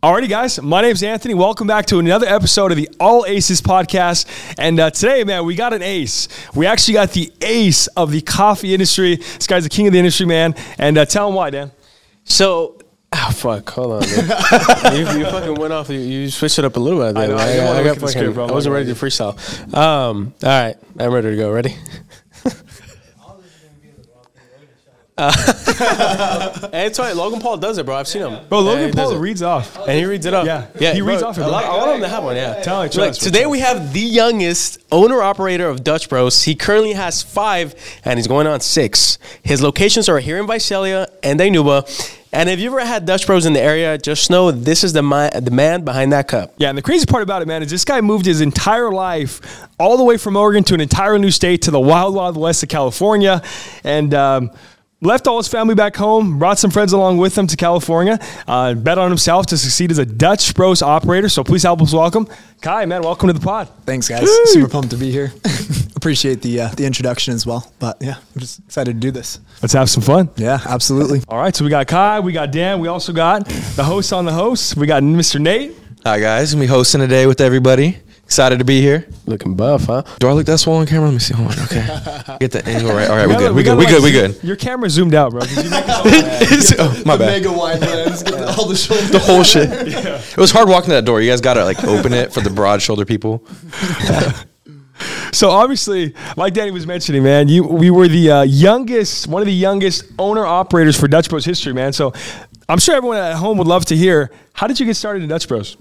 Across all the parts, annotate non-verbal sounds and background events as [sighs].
Alrighty, guys. My name's Anthony. Welcome back to another episode of the All Aces podcast. And uh, today, man, we got an ace. We actually got the ace of the coffee industry. This guy's the king of the industry, man. And uh, tell him why, Dan. So, oh fuck, hold on. [laughs] you, you fucking went off. You, you switched it up a little bit. I know, I right? didn't I, got fucking, script. I'm wasn't ready to freestyle. Um, all right, I'm ready to go. Ready? Uh, [laughs] it's right. Logan Paul does it, bro. I've seen him. Bro, Logan Paul reads off. And he reads it up. Yeah. yeah. He reads off it, A bro. lot, a lot of them have one. Yeah. Tell trust, today we have the youngest owner operator of Dutch Bros. He currently has five, and he's going on six. His locations are here in Visalia and Dinuba. And if you ever had Dutch Bros in the area, just know this is the man, the man behind that cup. Yeah, and the crazy part about it, man, is this guy moved his entire life all the way from Oregon to an entire new state to the wild, wild west of California, and um, left all his family back home, brought some friends along with him to California, uh, bet on himself to succeed as a Dutch Bros operator. So please help us welcome Kai, man. Welcome to the pod. Thanks, guys. Super pumped to be here. [laughs] Appreciate the uh, the introduction as well. But yeah, I'm just excited to do this. Let's have some fun. Yeah, absolutely. All right, so we got Kai, we got Dan, we also got the host on the host. We got Mr. Nate. Hi guys, gonna be hosting today with everybody. Excited to be here. Looking buff, huh? Do I look that swollen on camera? Let me see. Hold on. Okay. [laughs] Get the angle right. All right, we gotta- good. We're good. We like, good. We zoom- good. Your camera zoomed out, bro. it [laughs] [laughs] oh, my bad. Mega wide lens, get all the shoulders. The whole shit. It was hard walking to that door. You guys gotta like open it for the broad shoulder people. So obviously, like Danny was mentioning, man, you we were the uh, youngest, one of the youngest owner operators for Dutch Bros history, man. So I'm sure everyone at home would love to hear how did you get started in Dutch Bros?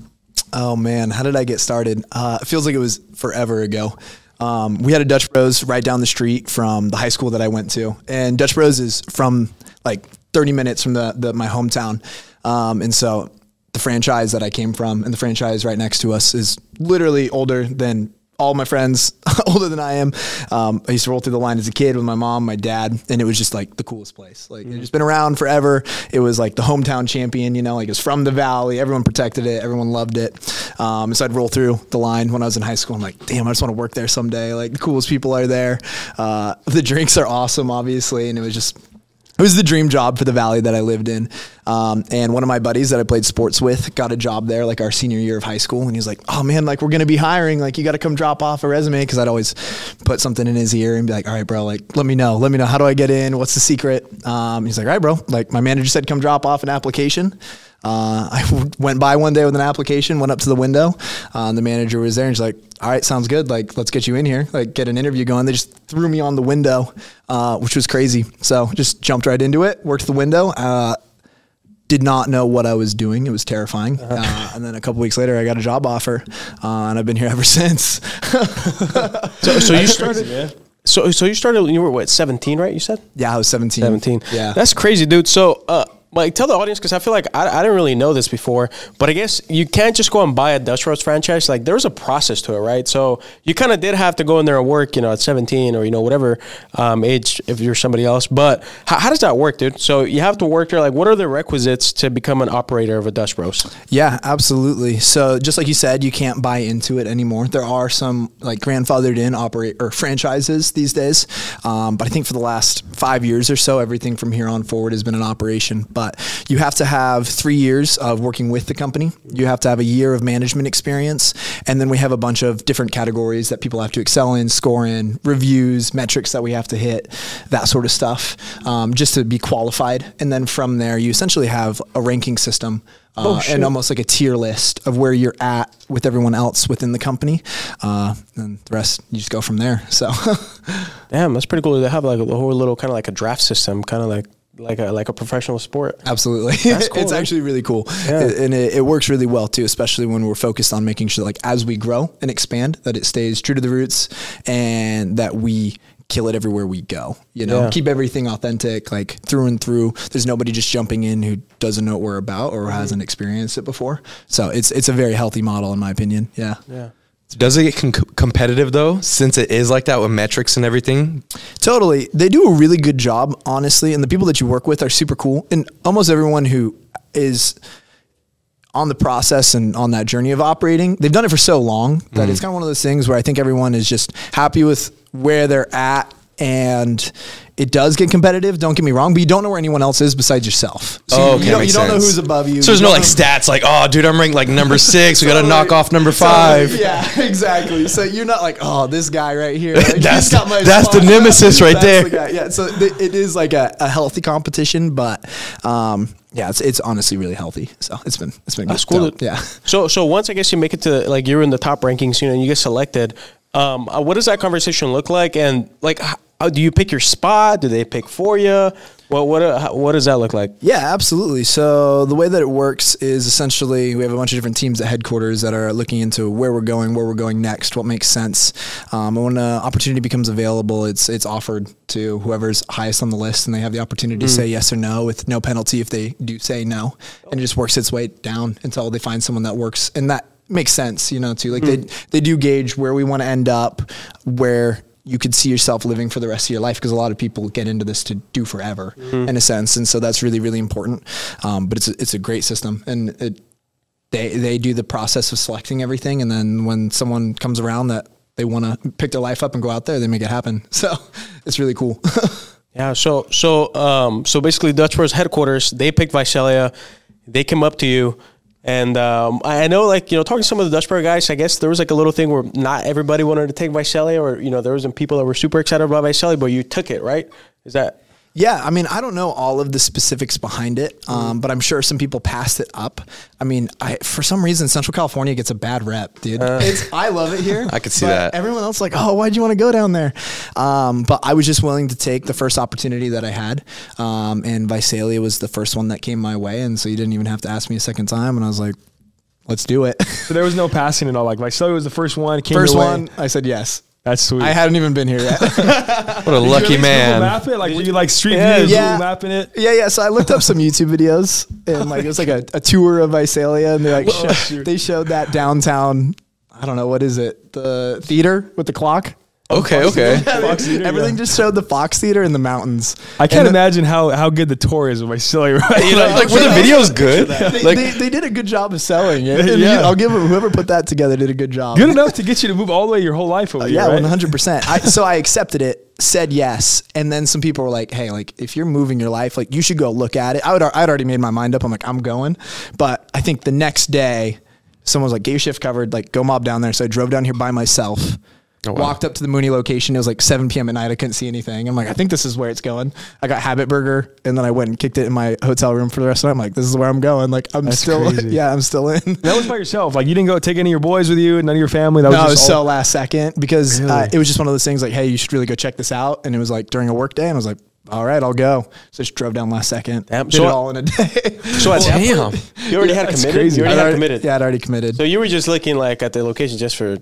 Oh man, how did I get started? Uh, it feels like it was forever ago. Um, we had a Dutch Bros right down the street from the high school that I went to, and Dutch Bros is from like 30 minutes from the, the my hometown, um, and so the franchise that I came from and the franchise right next to us is literally older than all my friends, [laughs] older than I am. Um, I used to roll through the line as a kid with my mom, my dad, and it was just like the coolest place. Like it's just been around forever. It was like the hometown champion, you know, like it's from the valley. Everyone protected it. Everyone loved it. Um, so I'd roll through the line when I was in high school. I'm like, damn, I just want to work there someday. Like the coolest people are there. Uh, the drinks are awesome, obviously, and it was just it was the dream job for the valley that I lived in. Um, and one of my buddies that I played sports with got a job there like our senior year of high school. And he's like, oh man, like we're going to be hiring. Like you got to come drop off a resume. Cause I'd always put something in his ear and be like, all right, bro, like let me know. Let me know. How do I get in? What's the secret? Um, he's like, all right, bro. Like my manager said, come drop off an application. Uh, [laughs] I w- went by one day with an application, went up to the window. Uh, and the manager was there and she's like, all right, sounds good. Like, let's get you in here, like get an interview going. They just threw me on the window, uh, which was crazy. So just jumped right into it, worked the window. Uh, did not know what I was doing. It was terrifying. Uh, and then a couple weeks later, I got a job offer, uh, and I've been here [laughs] ever since. [laughs] So, so you started. So, so you started. when You were what? Seventeen, right? You said. yeah, I was 17. 17. Yeah. That's crazy, dude. So, uh, like, tell the audience because I feel like I, I didn't really know this before, but I guess you can't just go and buy a Dutch Bros franchise. Like, there's a process to it, right? So, you kind of did have to go in there and work, you know, at 17 or, you know, whatever um, age if you're somebody else. But how, how does that work, dude? So, you have to work there. Like, what are the requisites to become an operator of a Dutch Bros? Yeah, absolutely. So just like you said, you can't buy into it anymore. There are some like grandfathered in operate or franchises these days, um, but I think for the last five years or so, everything from here on forward has been an operation. But you have to have three years of working with the company. You have to have a year of management experience, and then we have a bunch of different categories that people have to excel in, score in, reviews, metrics that we have to hit, that sort of stuff, um, just to be qualified. And then from there, you essentially have a ranking system uh, and almost like a tier list of where you're at with everyone else within the company. Uh, and the rest, you just go from there. So, [laughs] Damn, that's pretty cool. They have like a whole little kind of like a draft system, kind of like like a like a professional sport. absolutely. [laughs] Cool, it's man. actually really cool. Yeah. It- and it, it works really well too, especially when we're focused on making sure, like, as we grow and expand, that it stays true to the roots and that we kill it everywhere we go. You know, Yeah. keep everything authentic, like through and through. There's nobody just jumping in who doesn't know what we're about or hasn't experienced it before. So it's it's a very healthy model in my opinion. Yeah. Yeah. Does it get com- competitive though, since it is like that with metrics and everything? Totally. They do a really good job, honestly. And the people that you work with are super cool. And almost everyone who is on the process and on that journey of operating, they've done it for so long that mm. it's kind of one of those things where I think everyone is just happy with where they're at and it does get competitive. Don't get me wrong, but you don't know where anyone else is besides yourself. So Oh, you, okay, you don't, you don't know who's above you. So there's You no like know- stats like, oh, dude, I'm ranked like number [laughs] six. We got to knock off number five. Yeah, [laughs] exactly. So you're not like, oh, this guy right here. like, [laughs] he's That's- got my that's the nemesis right That's there. the. Yeah. So th- it is like a, a healthy competition, but um, yeah, it's it's honestly really healthy. So it's been it's been That's good. cool. So, yeah. So so once I guess you make it to like you're in the top rankings, you know, and you get selected. Um, uh, what does that conversation look like? And like, how- do you pick your spot? Do they pick for you? What what uh, what does that look like? Yeah, absolutely. So the way that it works is essentially we have a bunch of different teams at headquarters that are looking into where we're going, where we're going next, what makes sense. Um, and when an opportunity becomes available, it's it's offered to whoever's highest on the list, and they have the opportunity to say yes or no with no penalty if they do say no, and it just works its way down until they find someone that works, and that makes sense, you know, too. Like they they do gauge where we want to end up, where you could see yourself living for the rest of your life because a lot of people get into this to do forever in a sense and so that's really really important um, but it's a, it's a great system and it, they they do the process of selecting everything and then when someone comes around that they want to pick their life up and go out there they make it happen [laughs] so it's really cool [laughs] Yeah. So so um, so basically, Dutch Bros headquarters they picked Visalia. They came up to you, and um, I know like you know talking to some of the Dutch Bro guys. I guess there was like a little thing where not everybody wanted to take Visalia, or you know there was some people that were super excited about Visalia, but you took it, right? Is that Yeah, I mean, I don't know all of the specifics behind it, um, but I'm sure some people passed it up. I mean, I for some reason Central California gets a bad rep, dude. it's I love it here. [laughs] I could see but that. Everyone else like, oh, why'd you want to go down there? Um, but I was just willing to take the first opportunity that I had, um, and Visalia was the first one that came my way, and so you didn't even have to ask me a second time, and I was like, let's do it. So there was no [laughs] passing at all. Like Visalia was the first one. Came first one, I said yes. That's sweet. I hadn't even been here yet. [laughs] What a Did you lucky man. Google map it? Like were you like street Yeah. views, Yeah. Google mapping it? Yeah, yeah. So I looked up some YouTube videos and like it was like a, a tour of Visalia and they like Oh, show- they showed that downtown I don't know what is it the theater with the clock. Okay, okay. Fox Theater, Everything yeah. just showed the Fox Theater in the mountains. I can't the- imagine how, how good the tour is with Visalia. Right? [laughs] You know, like were the videos good? They, Like they, they did a good job of selling it. [laughs] And Yeah. you- I'll give them whoever put that together did a good job. good enough to get you to move all the way your whole life over. Uh, Yeah, right? one hundred percent. I So I [laughs] accepted it, said yes, and then some people were like, "Hey, like if you're moving your life, like you should go look at it." I would, I'd already made my mind up. I'm like, I'm going, but I think the next day, someone was like, "Get your shift covered. Like, go mob down there." So I drove down here by myself. Oh, wow. Walked up to the Mooney location. It was like 7 p.m. at night. I couldn't see anything. I'm like, I think this is where it's going. I got Habit Burger, and then I went and kicked it in my hotel room for the rest of the night. I'm like, this is where I'm going. Like, I'm That's still, crazy. [laughs] yeah, I'm still in. That was by yourself. Like you didn't go take any of your boys with you, and none of your family. That was No, it was all- so last second because uh, it was just one of those things like, hey, you should really go check this out. And it was like during a work day, and I was like, all right, I'll go. So I just drove down last second. Damn. Did So- it all in a day. [laughs] so at [laughs] that Damn. point, you already had That's committed. crazy. You already I'd had already- committed. Yeah, I'd already committed. So you were just looking like at the location just for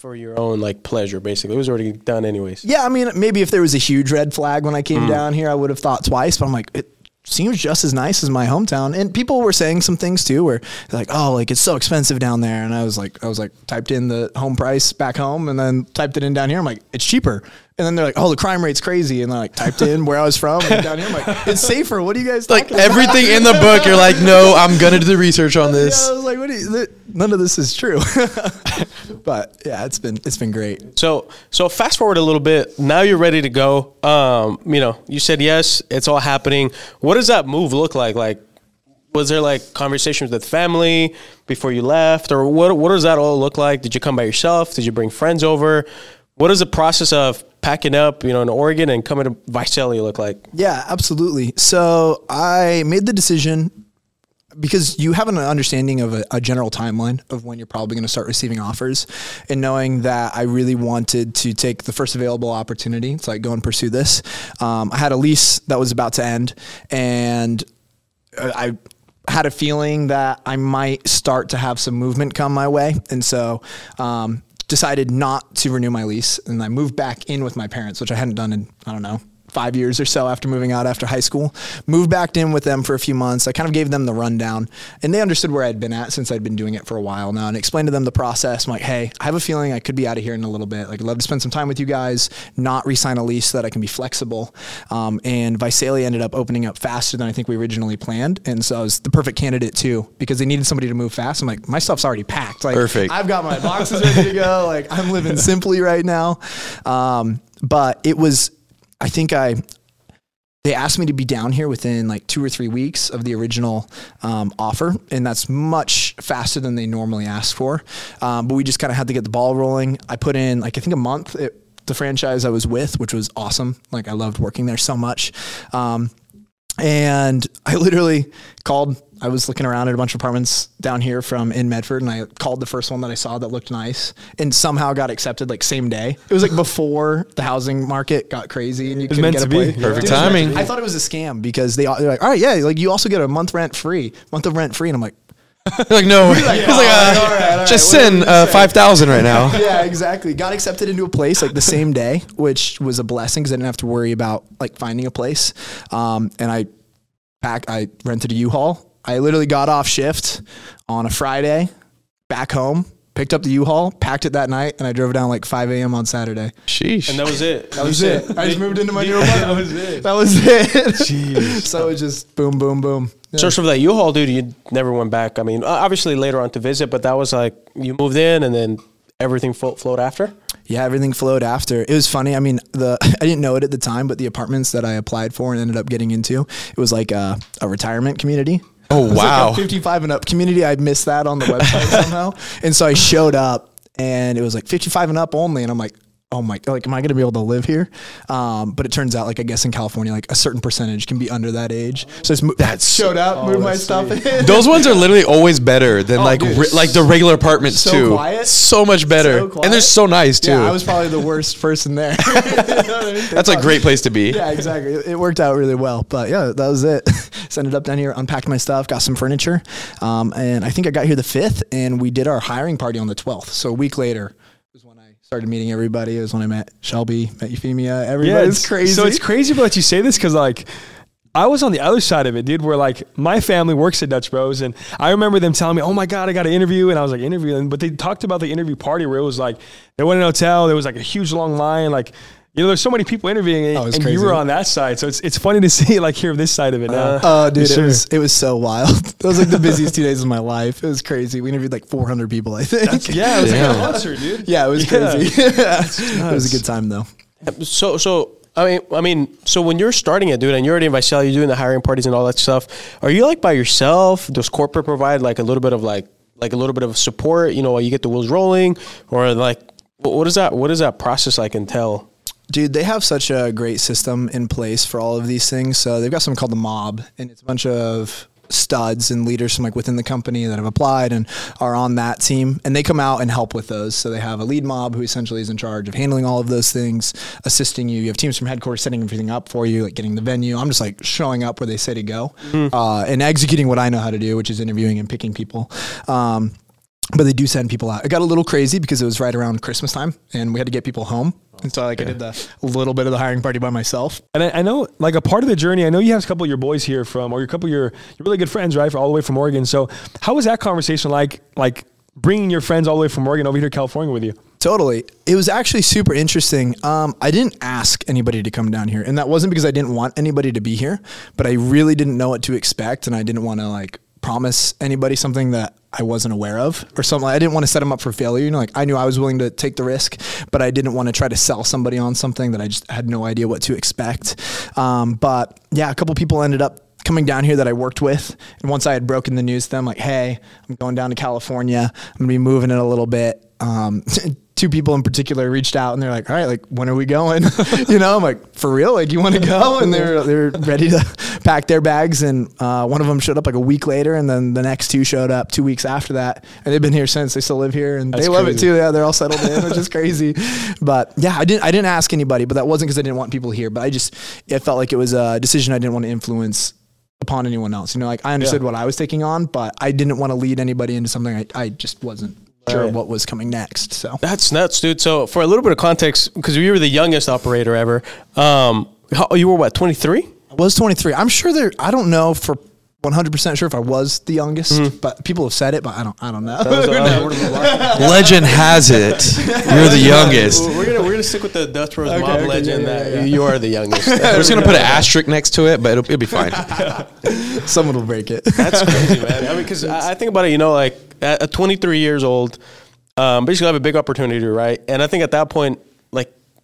for your own like pleasure, basically. It was already done anyways. yeah, I mean, maybe if there was a huge red flag when I Mm. came down here, I would have thought twice. But I'm like, it seems just as nice as my hometown. And people were saying some things too, where they're like, oh, like it's so expensive down there. And I was like, I was like, typed in the home price back home, and then typed it in down here. I'm like, it's cheaper. And then they're like, oh, the crime rate's crazy. And then I like typed in where I was from and down here. I'm like, it's safer. What do you guys think? like talking about? everything in the book, you're like, no, I'm gonna do the research on Yeah, this. I was like, what do you, th- none of this is true. [laughs] but yeah, it's been it's been great. So so fast forward a little bit. Now you're ready to go. Um, you know, you said yes. It's all happening. What does that move look like? Like, was there like conversations with family before you left, or what? What does that all look like? Did you come by yourself? Did you bring friends over? What does the process of packing up, you know, in Oregon and coming to Visalia look like? Yeah, absolutely. So I made the decision because you have an understanding of a, a general timeline of when you're probably going to start receiving offers and knowing that i really wanted to take the first available opportunity to like go and pursue this um, i had a lease that was about to end and I I had a feeling that I might start to have some movement come my way, and so um, decided not to renew my lease. And I moved back in with my parents, which I hadn't done in I don't know five years or so after moving out after high school. Moved back in with them for a few months. I kind of gave them the rundown, and they understood where I'd been at since I'd been doing it for a while now, and explained to them the process. I'm like, hey, I have a feeling I could be out of here in a little bit. Like, I'd love to spend some time with you guys, not re-sign a lease so that I can be flexible. Um, and Visalia ended up opening up faster than I think we originally planned, and so I was the perfect candidate too because they needed somebody to move fast. I'm like, my stuff's already packed. Like, Perfect. I've got my boxes ready to go. Like, I'm living [laughs] simply right now. Um, but it was I think I they asked me to be down here within like two or three weeks of the original um, offer, and that's much faster than they normally ask for. Um, but we just kind of had to get the ball rolling. I put in like I think a month. At the franchise I was with, which was awesome. Like I loved working there so much. Um, and I literally called. I was looking around at a bunch of apartments down here from in Medford, and I called the first one that I saw that looked nice, and somehow got accepted like same day. It was like before the housing market got crazy, and you couldn't meant get a be. place. Perfect Dude, it was meant to timing. I thought it was a scam because they they're like, all right, yeah, like you also get a month rent free, month of rent free, and I'm like, [laughs] like no, he's like, uh, just send uh, five thousand right now. [laughs] yeah, exactly. Got accepted into a place like the same day, which was a blessing because I didn't have to worry about like finding a place. Um, and I back, I rented a U-Haul. I literally got off shift on a Friday, back home, picked up the U-Haul, packed it that night, and I drove down like 5 a.m. on Saturday. Sheesh. And that was it. That was it. I just moved into my new [laughs] apartment. that was it. That was it. Jeez. so it was just boom, boom, boom. Yeah. Search for that U-Haul, dude. You never went back. I mean, uh, obviously later on to visit, but that was like you moved in and then everything flo- flowed after. Yeah, everything flowed after. It was funny. I mean, the [laughs] I didn't know it at the time, but the apartments that I applied for and ended up getting into, it was like a, a retirement community. Oh, like wow. a 55 and up community. I missed that on the website [laughs] somehow, and so I showed up, and it was like 55 and up only, and I'm like. Oh my! Like, am I going to be able to live here? Um, but it turns out, like, I guess in California, like a certain percentage can be under that age. So I just mo- That's- showed up, moved my stuff in. [laughs] Those ones are literally always better than like dude. re- like the regular apartments So too. quiet. So much better, So and they're so nice too. Yeah, I was probably the worst person there. [laughs] [laughs] That's a great place to be. yeah, exactly. It, it worked out really well. But yeah, that was it. so ended up down here, unpacked my stuff, got some furniture, um, and I think I got here the fifth, and we did our hiring party on the twelfth. So a week later was when I started meeting everybody. It was when I met Shelby, met Euphemia. Everybody. it's crazy. So it's crazy that you say this because like I was on the other side of it, dude. Where like my family works at Dutch Bros, and I remember them telling me, "Oh my god, I got an interview," and I was like, interviewing. but they talked about the interview party where it was like they went in a hotel, there was like a huge long line, like. You know, there's so many people interviewing, and, Oh, and you were on that side, so it's it's funny to [laughs] see like hear this side of it now. Oh, dude, For sure. it was it was so wild. [laughs] It was like the [laughs] busiest two days of my life. It was crazy. We interviewed like 400 people, I think. yeah, it was like a concert, dude. yeah, it was Yeah. crazy. it was a good time though. So, so I mean, I mean, so when you're starting it, dude, and you're already in Visalia, you're doing the hiring parties and all that stuff. Are you like by yourself? Does corporate provide like a little bit of like, like a little bit of support? You know, while you get the wheels rolling, or like, wh- what is that? What does that process like entail? Dude, they have such a great system in place for all of these things. So they've got something called the mob, and it's a bunch of studs and leaders from like within the company that have applied and are on that team and they come out and help with those. So they have a lead mob who essentially is in charge of handling all of those things assisting you. You have teams from headquarters setting everything up for you like getting the venue. I'm just like showing up where they say to go uh, and executing what i know how to do which is interviewing and picking people. Um, but they do send people out. It got a little crazy because it was right around Christmas time, and we had to get people home. And so, like, I did the a little bit of the hiring party by myself. And I, I know, like a part of the journey. I know you have a couple of your boys here from, or a couple of your, your really good friends, right, all the way from Oregon. So, how was that conversation like? Like bringing your friends all the way from Oregon over here to California with you? Totally. It was actually super interesting. Um, I didn't ask anybody to come down here, and that wasn't because I didn't want anybody to be here, but I really didn't know what to expect, and I didn't want to like promise anybody something that I wasn't aware of or something. I didn't want to set them up for failure. You know, like I knew I was willing to take the risk, but I didn't want to try to sell somebody on something that I just had no idea what to expect. Um, but yeah, a couple people ended up coming down here that I worked with. And once I had broken the news to them, like, hey, I'm going down to California. I'm gonna be moving it a little bit. Um, [laughs] two people in particular reached out and they're like, all right, like, when are we going? [laughs] you know, I'm like, for real? Like, you want to go? And they're they're ready to [laughs] pack their bags. And uh, one of them showed up like a week later, and then the next two showed up two weeks after that. And they've been here since. They still live here, and That's they love it too. Yeah, they're all settled in, which is crazy. [laughs] But yeah, I didn't I didn't ask anybody, but that wasn't because I didn't want people here. But I just it felt like it was a decision I didn't want to influence upon anyone else. You know, like I understood Yeah. what I was taking on, but I didn't want to lead anybody into something I, I just wasn't sure Right. what was coming next. So That's nuts, dude. So for a little bit of context, because you were the youngest operator ever, um, how, you were what, 23? I was 23. I'm sure there. I don't know for 100 percent sure if I was the youngest, but people have said it, but I don't. I don't know. [laughs] Legend has it you're the youngest. We're gonna we're gonna stick with the Dutch Bros Okay, mob okay, legend yeah, yeah, that yeah. you are the youngest. [laughs] We're just gonna put an asterisk next to it, but it'll, it'll be fine. [laughs] Someone will break it. That's crazy, man. I mean, because I, I think about it, you know, like at, at 23 years old, um, basically I have a big opportunity, right? And I think at that point, like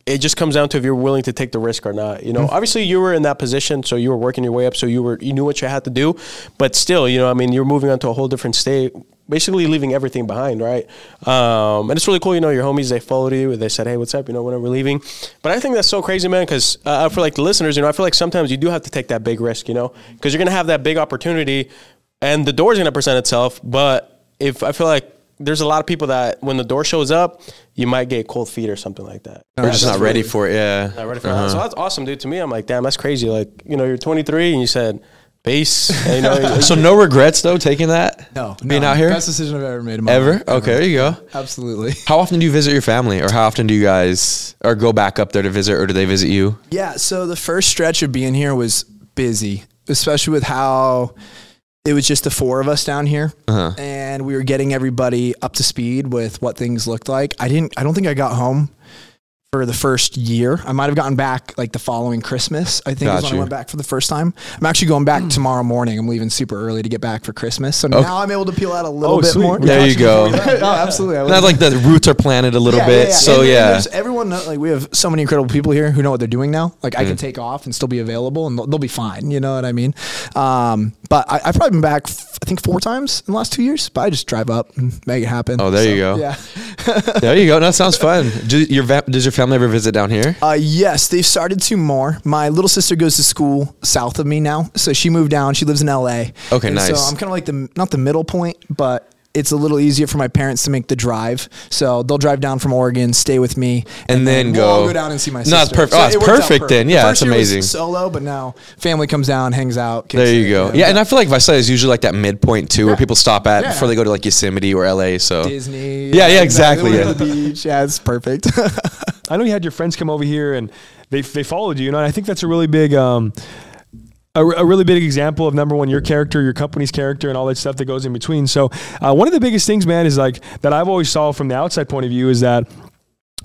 it just comes down to if you're willing to take the risk or not. You know, Mm-hmm. obviously you were in that position, so you were working your way up, so you were you knew what you had to do, but still, you know, I mean, you're moving on to a whole different state, basically leaving everything behind, right? Um, and it's really cool. You know, your homies they followed you, they said, "Hey, what's up?" You know, when we're leaving. But I think that's so crazy, man. Because uh, for like the listeners, you know, I feel like sometimes you do have to take that big risk, you know, because you're gonna have that big opportunity, and the door's gonna present itself. But if I feel like there's a lot of people that when the door shows up, you might get cold feet or something like that. We're just not ready for it. Yeah. Not ready for that. Uh-huh. So that's awesome, dude. To me, I'm like, damn, that's crazy. Like, you know, you're 23 and you said base. and, you know, [laughs] So no regrets though taking that. No, being no. out here Best decision I've ever made in my ever. life. Okay, there you go. Absolutely. [laughs] How often do you visit your family, or how often do you guys or go back up there to visit, or do they visit you? Yeah, so the first stretch of being here was busy, especially with how it was just the four of us down here, Uh-huh. and we were getting everybody up to speed with what things looked like. I didn't. I don't think I got home for the first year. I might have gotten back like the following Christmas. I think Got is when you. I went back for the first time. I'm actually going back tomorrow morning. I'm leaving super early to get back for Christmas, so now I'm able to peel out a little Oh, bit sweet. more. There you go. [laughs] oh, absolutely. Not like the roots are planted a little yeah, bit. yeah. So And- and yeah. there's everyone like we have so many incredible people here who know what they're doing now. Like I Mm. can take off and still be available, and they'll, they'll be fine. You know what I mean? Um, but I, I've probably been back, f- I think, four times in the last two years. But I just drive up and make it happen. Oh, there you go. Yeah. [laughs] there you go. That sounds fun. Do your va- does your family ever visit down here? Uh, yes, they've started to more. My little sister goes to school south of me now, so she moved down. She lives in L.A. Okay, And So. I'm kind of like the not the middle point, but it's a little easier for my parents to make the drive. So they'll drive down from Oregon, stay with me, And then we'll all go- go down and see my No, sister. it's perfect. So Oh, it's it works out perfect then. The Yeah, first it's year was amazing. Solo, but now family comes down, hangs out. kicks There you go. Yeah, and I feel like Visalia is usually like that midpoint too, where [laughs] people stop at Yeah. before they go to like Yosemite or LA. So Disney. Yeah, yeah, exactly, We yeah. went the beach. Yeah, it's perfect. [laughs] I know you had your friends come over here and they they followed you, and I think that's a really big. Um, a, a really big example of number one, your character, your company's character, and all that stuff that goes in between. So, uh, one of the biggest things, man, is like that I've always saw from the outside point of view is that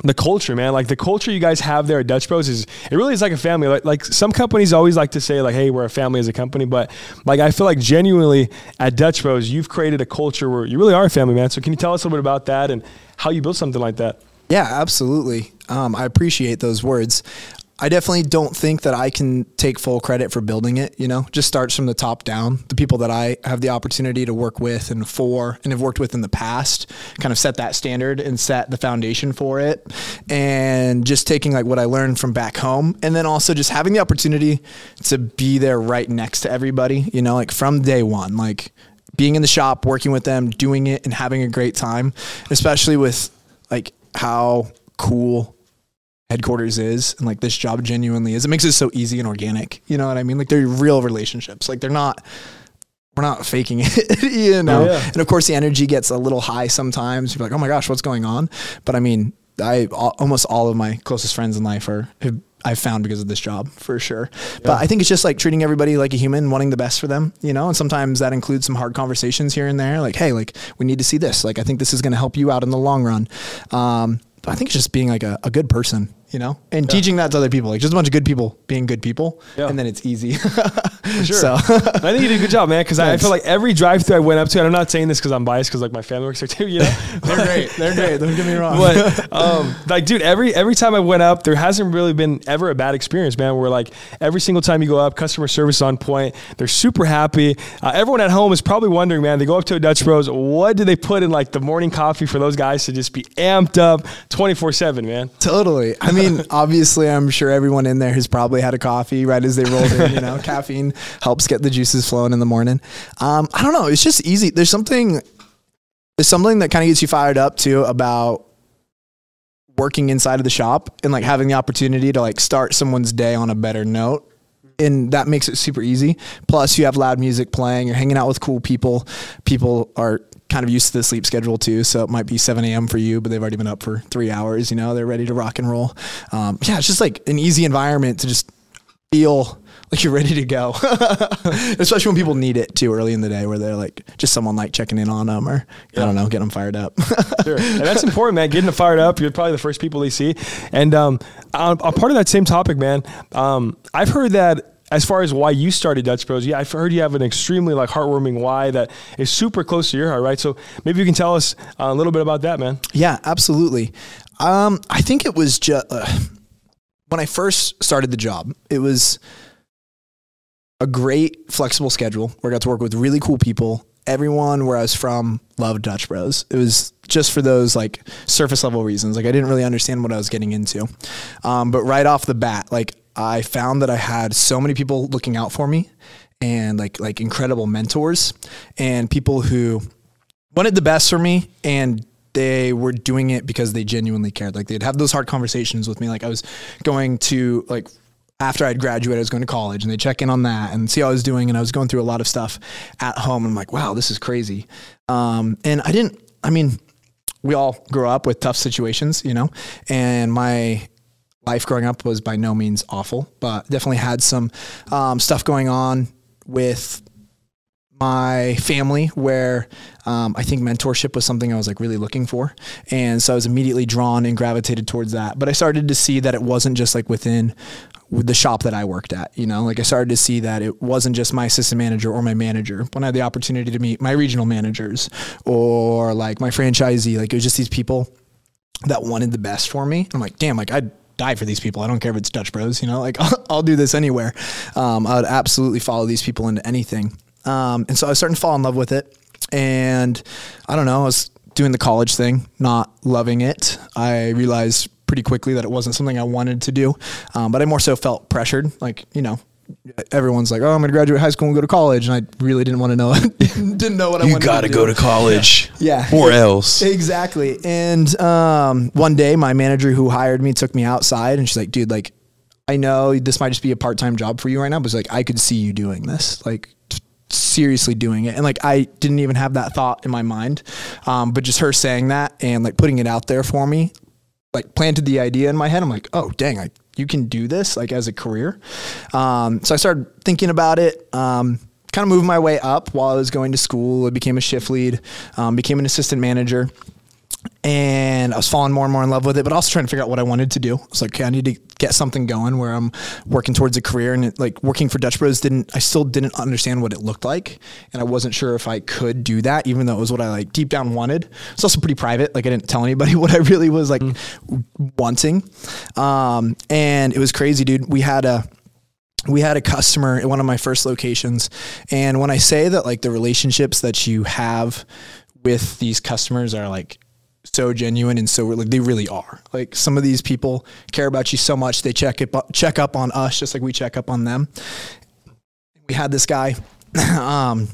the culture, man. Like the culture you guys have there at Dutch Bros is it really is like a family. Like like some companies always like to say like, hey, we're a family as a company, but like I feel like genuinely at Dutch Bros, you've created a culture where you really are a family, man. So can you tell us a little bit about that and how you built something like that? Yeah, absolutely. Um, I appreciate those words. I definitely don't think that I can take full credit for building it. You know, just starts from the top down. The people that I have the opportunity to work with and for, and have worked with in the past, kind of set that standard and set the foundation for it. And just taking like what I learned from back home, and then also just having the opportunity to be there right next to everybody. You know, like from day one, like being in the shop, working with them, doing it, and having a great time, especially with like how cool headquarters is and like this job genuinely is. It makes it so easy and organic. You know what I mean? Like they're real relationships. Like they're not we're not faking it, [laughs] you know. Yeah. And of course the energy gets a little high sometimes. You're like, "Oh my gosh, what's going on?" But I mean, I almost all of my closest friends in life are I've found because of this job for sure. But I think it's just like treating everybody like a human, wanting the best for them, you know. And sometimes that includes some hard conversations here and there, like, "Hey, like we need to see this. Like I think this is going to help you out in the long run." Um, but I think it's just being like a, a good person, you know, and teaching that to other people, like just a bunch of good people being good people, Yeah. and then it's easy. [laughs] Sure. So I think you did a good job, man. Because I, I feel like every drive-through I went up to, and I'm not saying this because I'm biased, because like my family works there too. You know, [laughs] they're great. They're great. Don't get me wrong. but um, like, dude, every every time I went up, there hasn't really been ever a bad experience, man. Where like every single time you go up, customer service on point. They're super happy. Uh, everyone at home is probably wondering, man. They go up to a Dutch Bros. What do they put in like the morning coffee for those guys to just be amped up 24 seven, man? Totally. I mean, obviously, I'm sure everyone in there has probably had a coffee right as they rolled in. You know, [laughs] caffeine helps get the juices flowing in the morning. Um, I don't know. It's just easy. There's something. There's something that kind of gets you fired up too about working inside of the shop and like having the opportunity to like start someone's day on a better note. And that makes it super easy. Plus, you have loud music playing. You're hanging out with cool people. People are kind of used to the sleep schedule too. So it might be 7 a.m. for you, but they've already been up for three hours. You know, they're ready to rock and roll. Um, yeah, it's just like an easy environment to just feel like you're ready to go. [laughs] Especially when people need it too early in the day, where they're like just someone like checking in on them or I don't know, getting them fired up. Sure. [laughs] And that's important, man. Getting them fired up. You're probably the first people they see. And um, a part of that same topic, man. Um, I've heard that as far as why you started Dutch Bros, yeah, I've heard you have an extremely like heartwarming why that is super close to your heart, right? So maybe you can tell us uh, a little bit about that, man. Yeah, absolutely. Um, I think it was just uh, when I first started the job, it was a great flexible schedule where I got to work with really cool people. Everyone where I was from loved Dutch Bros. It was just for those like surface level reasons. Like I didn't really understand what I was getting into. Um, but right off the bat, like I found that I had so many people looking out for me and like like incredible mentors and people who wanted the best for me and they were doing it because they genuinely cared. Like they'd have those hard conversations with me. Like I was going to like after I'd graduated, I was going to college and they check in on that and see how I was doing. And I was going through a lot of stuff at home. And I'm like, wow, this is crazy. Um, and I didn't, I mean, we all grow up with tough situations, you know, and my life growing up was by no means awful, but definitely had some um, stuff going on with my family where um, I think mentorship was something I was like really looking for. And so I was immediately drawn and gravitated towards that. But I started to see that it wasn't just like within the shop that I worked at, you know, like I started to see that it wasn't just my assistant manager or my manager. When I had the opportunity to meet my regional managers or like my franchisee, like it was just these people that wanted the best for me. I'm like, damn, like I'd die for these people. I don't care if it's Dutch Bros, you know, like I'll, [laughs] I'll do this anywhere. Um, I would absolutely follow these people into anything. Um, and so I was starting to fall in love with it. And I don't know, I was doing the college thing, not loving it. I realized pretty quickly that it wasn't something I wanted to do. Um, but I more so felt pressured, like, you know, everyone's like, "Oh, I'm going to graduate high school and go to college," and I really didn't want to know. [laughs] didn't know what I You wanted. got to go do. to college. Yeah. Or else. Exactly. And um, one day, my manager who hired me took me outside, and she's like, "Dude, like, I know this might just be a part time job for you right now, but it's like I could see you doing this, like." seriously doing it and like i didn't even have that thought in my mind um, but just her saying that and like putting it out there for me like planted the idea in my head i'm like oh dang i you can do this like as a career. Um, so i started thinking about it um, kind of moving my way up while i was going to school. I became a shift lead um, became an assistant manager and I was falling more and more in love with it, but also trying to figure out what I wanted to do. I was like, okay, I need to get something going where I'm working towards a career. And it, like working for Dutch Bros didn't, I still didn't understand what it looked like. And I wasn't sure if I could do that, even though it was what I like deep down wanted. It's also pretty private. Like I didn't tell anybody [laughs] what I really was like wanting. Um, and it was crazy, dude. We had a, we had a customer at one of my first locations. And when I say that like the relationships that you have with these customers are like so genuine and so like they really are. Like some of these people care about you so much they check it check up on us just like we check up on them. We had this guy [clears throat] um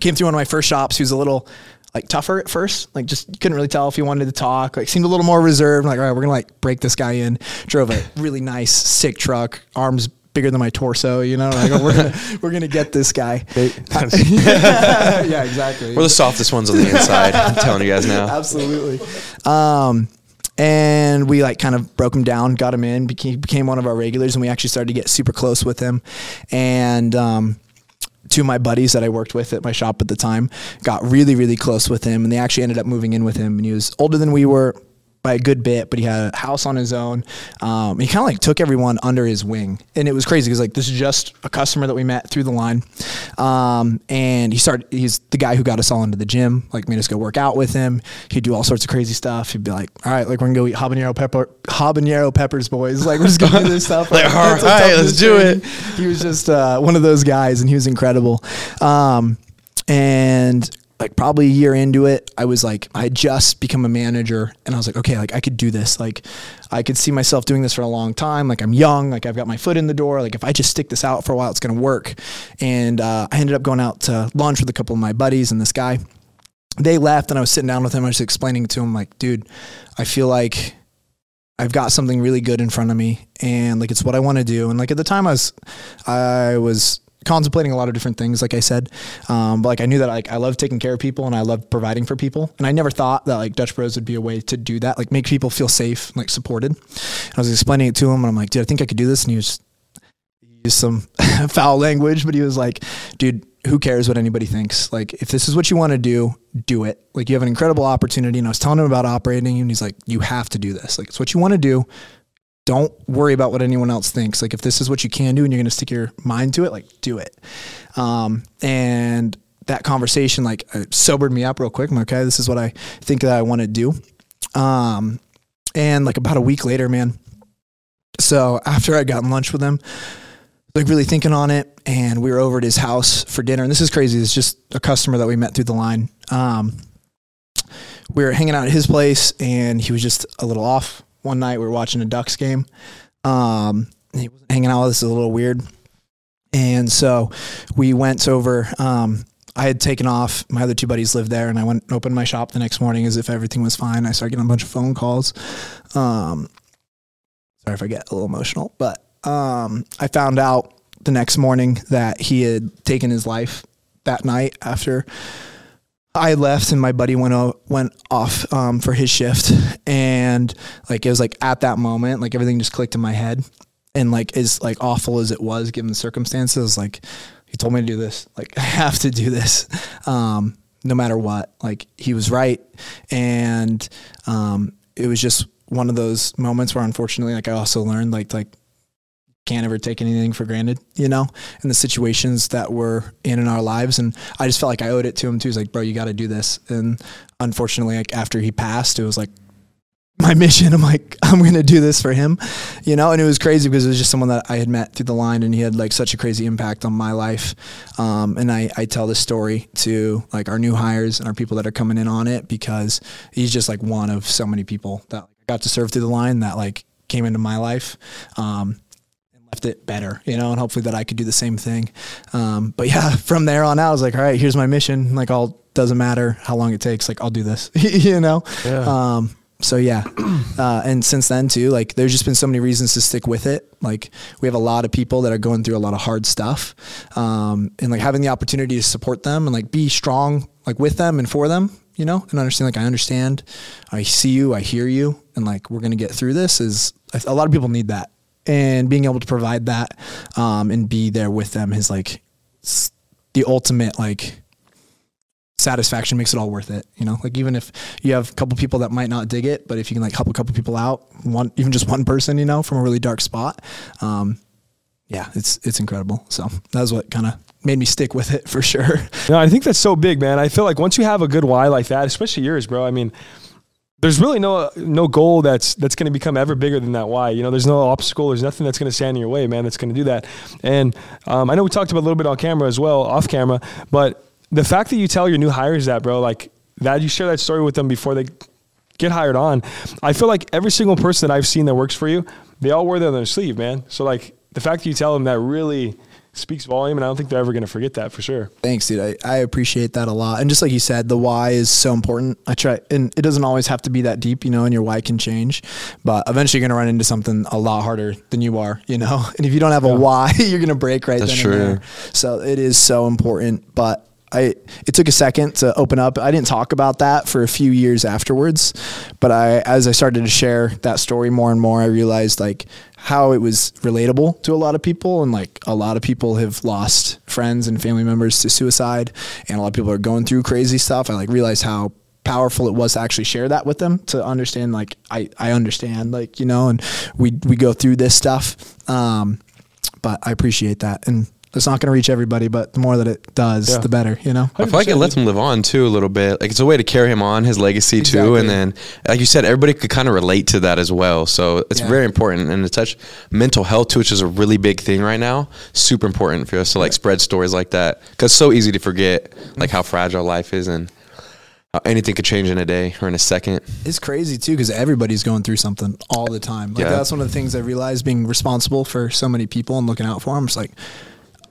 came through one of my first shops. Was a little like tougher at first, like just couldn't really tell if he wanted to talk. Like seemed a little more reserved. Like all right, we're gonna like break this guy in. Drove a really nice, sick truck, arms bigger than my torso. You know, like we're gonna [laughs] we're gonna get this guy. [laughs] yeah, exactly. We're the softest ones on the inside. I'm telling you guys now. [laughs] Absolutely. Um, and we like kind of broke him down, got him in, became, became one of our regulars, and we actually started to get super close with him. And um, two of my buddies that I worked with at my shop at the time got really, really close with him, and they actually ended up moving in with him. And he was older than we were by a good bit, but he had a house on his own. Um, he kind of like took everyone under his wing, and it was crazy because like this is just a customer that we met through the line, um, and he started. He's the guy who got us all into the gym, like made us go work out with him. He'd do all sorts of crazy stuff. He'd be like, "All right, like we're gonna go eat habanero pepper, habanero peppers, boys. [laughs] Like we're just gonna do this stuff. Like, all that's a right, let's do it." He was just uh, one of those guys, and he was incredible. Um, and like probably a year into it, I was like, I just become a manager and I was like, okay, like I could do this. Like I could see myself doing this for a long time. Like I'm young, like I've got my foot in the door. Like if I just stick this out for a while, it's going to work. And uh, I ended up going out to lunch with a couple of my buddies and this guy. They left and I was sitting down with him. I was explaining to him, like, dude, I feel like I've got something really good in front of me and like it's what I want to do. And like at the time I was I was contemplating a lot of different things like I said. Um, but like I knew that like I love taking care of people and I love providing for people. And I never thought that like Dutch Bros would be a way to do that, like make people feel safe, like supported. And I was explaining it to him and I'm like, dude, I think I could do this. And he was he used some [laughs] foul language, but he was like, dude, who cares what anybody thinks? Like, if this is what you want to do, do it. Like, you have an incredible opportunity. And I was telling him about operating, and he's like, you have to do this. Like, it's what you want to do. Don't worry about what anyone else thinks. Like, if this is what you can do and you're going to stick your mind to it, like, do it. Um, and that conversation, like, uh, sobered me up real quick. I'm like, okay, this is what I think that I want to do. Um, and like about a week later, man, So after I'd gotten lunch with him, like really thinking on it, and we were over at his house for dinner. And this is crazy. It's just a customer that we met through the line. Um, we were hanging out at his place, and he was just a little off. One night we were watching a Ducks game. Um, he wasn't hanging out with us. A little weird. And so we went over. Um, I had taken off. My other two buddies lived there, and I went and opened my shop the next morning as if everything was fine. I started getting a bunch of phone calls. Um, sorry if I get a little emotional, but um, I found out the next morning that he had taken his life that night after I left and my buddy went o- went off um, for his shift, and like it was like at that moment, like everything just clicked in my head, and like as like awful as it was given the circumstances, like he told me to do this, like [laughs] I have to do this, um, no matter what. Like he was right, and um, it was just one of those moments where unfortunately, like I also learned, like like can't ever take anything for granted, you know, in the situations that we're in in our lives. And I just felt like I owed it to him too. He's like, bro, you got to do this. And unfortunately, like after he passed, it was like my [laughs] mission. I'm like, I'm going to do this for him, you know? And it was crazy because it was just someone that I had met through the line and he had like such a crazy impact on my life. Um, and I, I tell this story to like our new hires and our people that are coming in on it because he's just like one of so many people that got to serve through the line that like came into my life. Um, left it better, you know, and hopefully that I could do the same thing. Um, but yeah, [laughs] from there on out, I was like, all right, here's my mission. Like, all doesn't matter how long it takes. Like, I'll do this, [laughs] you know? Yeah. Um, so yeah. [clears throat] Uh, and since then too, like there's just been so many reasons to stick with it. Like we have a lot of people that are going through a lot of hard stuff. Um, and like having the opportunity to support them and like be strong, like with them and for them, you know, and understand, like, I understand, I see you, I hear you. And like, we're going to get through this is a lot of people need that and being able to provide that um, and be there with them is like the ultimate like satisfaction makes it all worth it you know like even if you have a couple people that might not dig it but if you can like help a couple people out one even just one person you know from a really dark spot um, yeah it's it's incredible so that was what kind of made me stick with it for sure No, I think that's so big, man. I feel like once you have a good why like that, especially yours, bro. I mean, there's really no no goal that's that's going to become ever bigger than that why. You know, there's no obstacle. There's nothing that's going to stand in your way, man. That's going to do that. And um, I know we talked about a little bit on camera as well, off camera. But the fact that you tell your new hires that, bro, like that, you share that story with them before they get hired on. I feel like every single person that I've seen that works for you, they all wear that on their sleeve, man. So like the fact that you tell them that really speaks volume, and I don't think they're ever going to forget that for sure. Thanks, dude. I, I appreciate that a lot. And just like you said, the why is so important. I try, and it doesn't always have to be that deep, you know, and your why can change. But eventually you're going to run into something a lot harder than you are, you know? [laughs] And if you don't have a why, [laughs] you're going to break right That's then true. and there. So it is so important. But I, it took a second to open up. I didn't talk about that for a few years afterwards, but I, as I started to share that story more and more, I realized like how it was relatable to a lot of people, and like a lot of people have lost friends and family members to suicide, and a lot of people are going through crazy stuff. I like realized how powerful it was to actually share that with them to understand like I, I understand like you know and we we go through this stuff um but I appreciate that and it's not going to reach everybody but the more that it does Yeah. the better you know I feel like it lets him live on too a little bit. Like it's a way to carry him on, his legacy Exactly. too. And then, like you said, everybody could kind of relate to that as well. So it's Yeah. very important. And to touch mental health too, which is a really big thing right now, super important for us to like spread stories like that. Cause it's so easy to forget like how fragile life is and how anything could change in a day or in a second. It's crazy too because everybody's going through something all the time. Like Yeah. that's one of the things I realized being responsible for so many people and looking out for them. It's like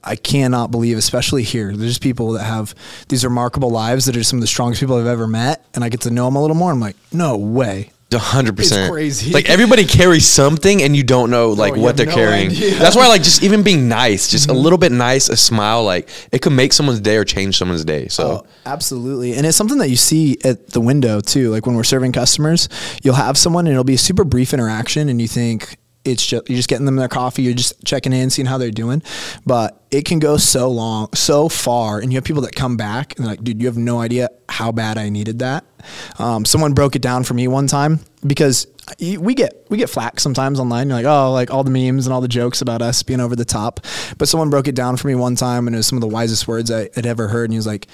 I cannot believe, especially here, there's people that have these remarkable lives that are some of the strongest people I've ever met, and I get to know them a little more. I'm like, no way. Hundred percent. It's crazy. Like everybody carries something, and you don't know like you what they're no carrying. idea. Mm-hmm. That's why, like, just even being nice, just a little bit nice, a smile, like it could make someone's day or change someone's day. So Oh, absolutely. And it's something that you see at the window too. Like when we're serving customers, you'll have someone and it'll be a super brief interaction and you think it's just you're just getting them their coffee, you're just checking in, seeing how they're doing. But it can go so long, so far, and you have people that come back and like, dude, you have no idea how bad I needed that. Um, someone broke it down for me one time because we get we get flack sometimes online. You're like, oh, like all the memes and all the jokes about us being over the top. But someone broke it down for me one time, and it was some of the wisest words I had ever heard. And he was like,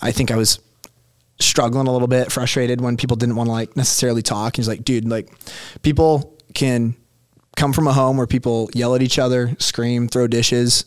I think I was struggling a little bit, frustrated when people didn't want to like necessarily talk. He's like, dude, like people can come from a home where people yell at each other, scream, throw dishes,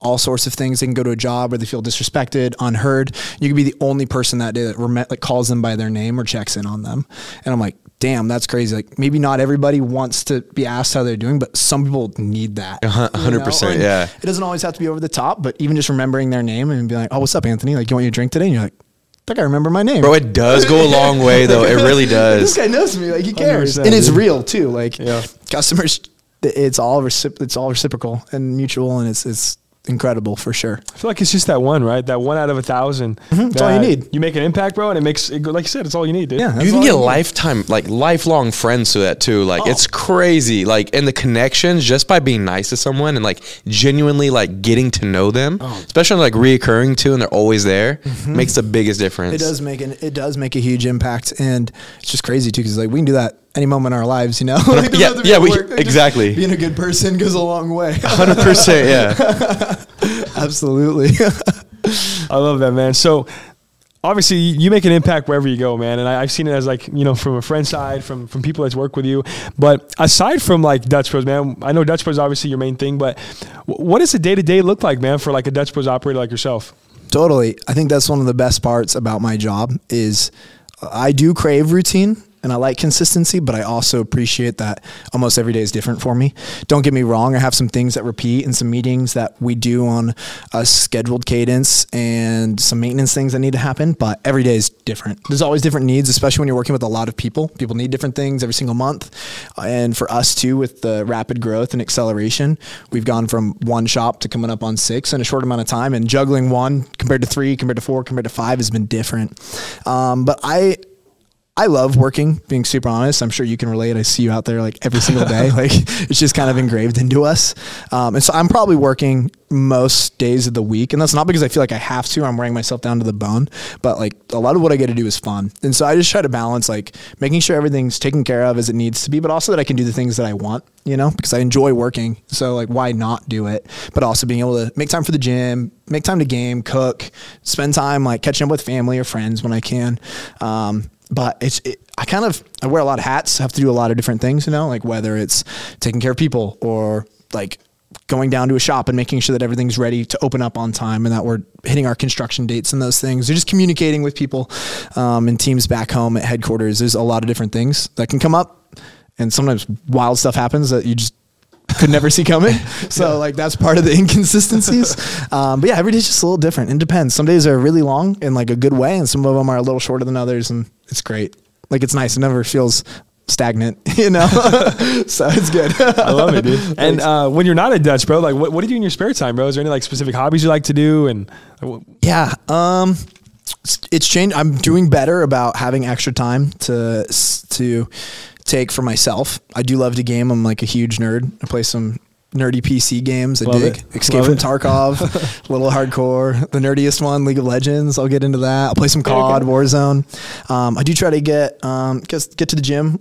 all sorts of things. They can go to a job where they feel disrespected, unheard. You could be the only person that day that rem- like calls them by their name or checks in on them. And I'm like, damn, that's crazy. Like maybe not everybody wants to be asked how they're doing, but some people need that. A you 100%, yeah. It doesn't always have to be over the top, but even just remembering their name and being like, oh, what's up, Anthony? Like, you want your drink today? And you're like, I think I remember my name. Bro, it does go a long way though. It really [laughs] does. this guy knows me. Like he cares, and it's dude. real too. Like Yeah. customers, it's all recip- it's all reciprocal and mutual, and it's it's incredible for sure. I feel like it's just that one, right? That one out of a 1000 Mm-hmm. That's all you need. You make an impact, bro, and it makes, it, like you said, it's all you need, dude. Yeah, You can even all get need. lifetime, like lifelong friends to that too. Like Oh. it's crazy. Like and the connections just by being nice to someone and like genuinely like getting to know them, Oh. especially like reoccurring too, and they're always there, makes the biggest difference. Mm-hmm. It does make an it does make a huge impact, and it's just crazy too because like we can do that any moment in our lives, you know. Like, [laughs] Yeah, have to be yeah, we- work. Like, just exactly. Being a good person goes a long way. Hundred percent, yeah. [laughs] Absolutely. [laughs] I love that, man. So obviously you make an impact wherever you go, man. And I, I've seen it as like, you know, from a friend side, from, from people that's work with you. But aside from like Dutch Bros, man, I know Dutch Bros is obviously your main thing, but wh- what does a day to day look like, man, for like a Dutch Bros operator like yourself? Totally. I think that's one of the best parts about my job is I do crave routine and I like consistency, but I also appreciate that almost every day is different for me. Don't get me wrong, I have some things that repeat and some meetings that we do on a scheduled cadence and some maintenance things that need to happen, but every day is different. There's always different needs, especially when you're working with a lot of people. People need different things every single month. And for us too, with the rapid growth and acceleration, we've gone from one shop to coming up on six in a short amount of time. And juggling one compared to three, compared to four, compared to five has been different. Um, but I, I love working, being super honest. I'm sure you can relate. I see you out there like every single day. [laughs] like it's just kind of engraved into us. Um, and so I'm probably working most days of the week. And that's not because I feel like I have to, I'm wearing myself down to the bone, but like a lot of what I get to do is fun. And so I just try to balance like making sure everything's taken care of as it needs to be, but also that I can do the things that I want, you know, because I enjoy working. So like why not do it? But also being able to make time for the gym, make time to game, cook, spend time like catching up with family or friends when I can. Um, but it's it, I kind of I wear a lot of hats, have to do a lot of different things, you know, like whether it's taking care of people or like going down to a shop and making sure that everything's ready to open up on time and that we're hitting our construction dates and those things. Or just communicating with people um, and teams back home at headquarters. There's a lot of different things that can come up, and sometimes wild stuff happens that you just could never see coming. [laughs] So like that's part of the inconsistencies. [laughs] Um, but yeah, every day's just a little different. It depends. Some days are really long in like a good way, and some of them are a little shorter than others, and it's great. Like it's nice. It never feels stagnant, [laughs] you know. so it's good. I love it, dude. And uh, when you're not a Dutch, bro, like what, what do you do in your spare time, bro? Is there any like specific hobbies you like to do? And Yeah. Um, it's- it's changed. I'm doing better about having extra time to to take for myself. I do love to game. I'm like a huge nerd. I play some nerdy PC games. I Love dig it. Escape Love from it. Tarkov, [laughs] a little hardcore. The nerdiest one, League of Legends. I'll get into that. I'll play some COD, Warzone. Um, I do try to get um, get get to the gym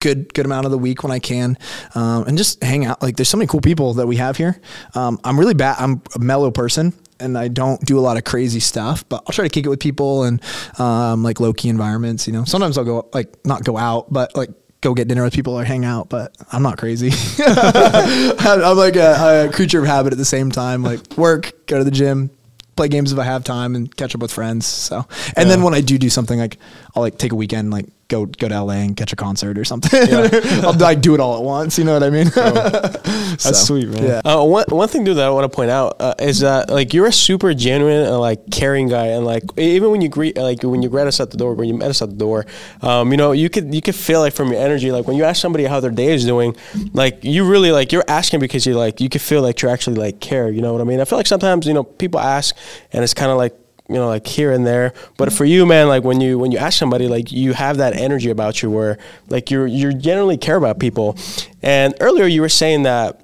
good good amount of the week when I can, um, and just hang out. Like there's so many cool people that we have here. Um, I'm really bad. I'm a mellow person. And I don't do a lot of crazy stuff, but I'll try to kick it with people and um, like low key environments. You know, sometimes I'll go like not go out, but like go get dinner with people or hang out. But I'm not crazy. [laughs] I'm like a, a creature of habit at the same time. Like work, go to the gym, play games if I have time, and catch up with friends. So, and then when I do do something, like I'll like take a weekend, like go go to LA and catch a concert or something. [laughs] I'll like do it all at once. You know what I mean? [laughs] That's sweet, man. Yeah. Uh, one one thing, dude, that I want to point out uh, is that like you're a super genuine and like caring guy, and like even when you greet like when you greet us at the door, when you met us at the door, um, you know, you could you could feel like from your energy, like when you ask somebody how their day is doing, like you really like you're asking because you like you could feel like you actually like care. You know what I mean? I feel like sometimes you know people ask, and it's kind of like you know like here and there but for you man like when you when you ask somebody like you have that energy about you where like you're you generally care about people and earlier you were saying that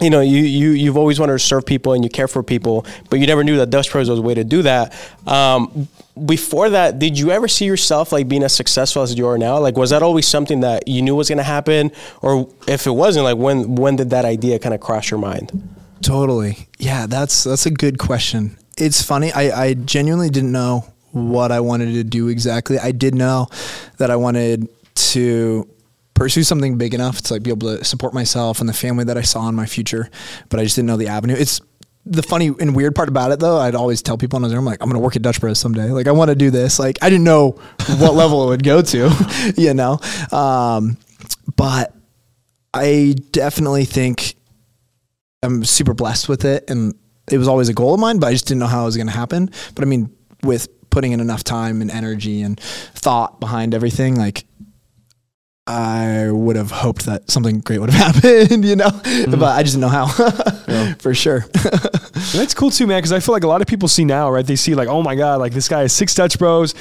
you know, you, you, you've always wanted to serve people and you care for people, but you never knew that Dutch Bros was a way to do that. Um, before that, did you ever see yourself like being as successful as you are now? Like, was that always something that you knew was going to happen? Or if it wasn't, like, when, when did that idea kind of cross your mind? Totally. Yeah, that's that's a good question. It's funny. I, I genuinely didn't know what I wanted to do exactly. I did know that I wanted to pursue something big enough to like be able to support myself and the family that I saw in my future, but I just didn't know the avenue. It's the funny and weird part about it though, I'd always tell people in room like, I'm gonna work at Dutch Bros someday. Like I want to do this. Like I didn't know what level it would go to, [laughs] you know. Um, but I definitely think I'm super blessed with it, and it was always a goal of mine. But I just didn't know how it was gonna happen. But I mean, with putting in enough time and energy and thought behind everything, like I would have hoped that something great would have [laughs] happened, you know, mm-hmm. but I just didn't know how yeah. [laughs] for sure. [laughs] That's cool too, man. Cause I feel like a lot of people see now, right? They see like, oh my God, like this guy has six Dutch Bros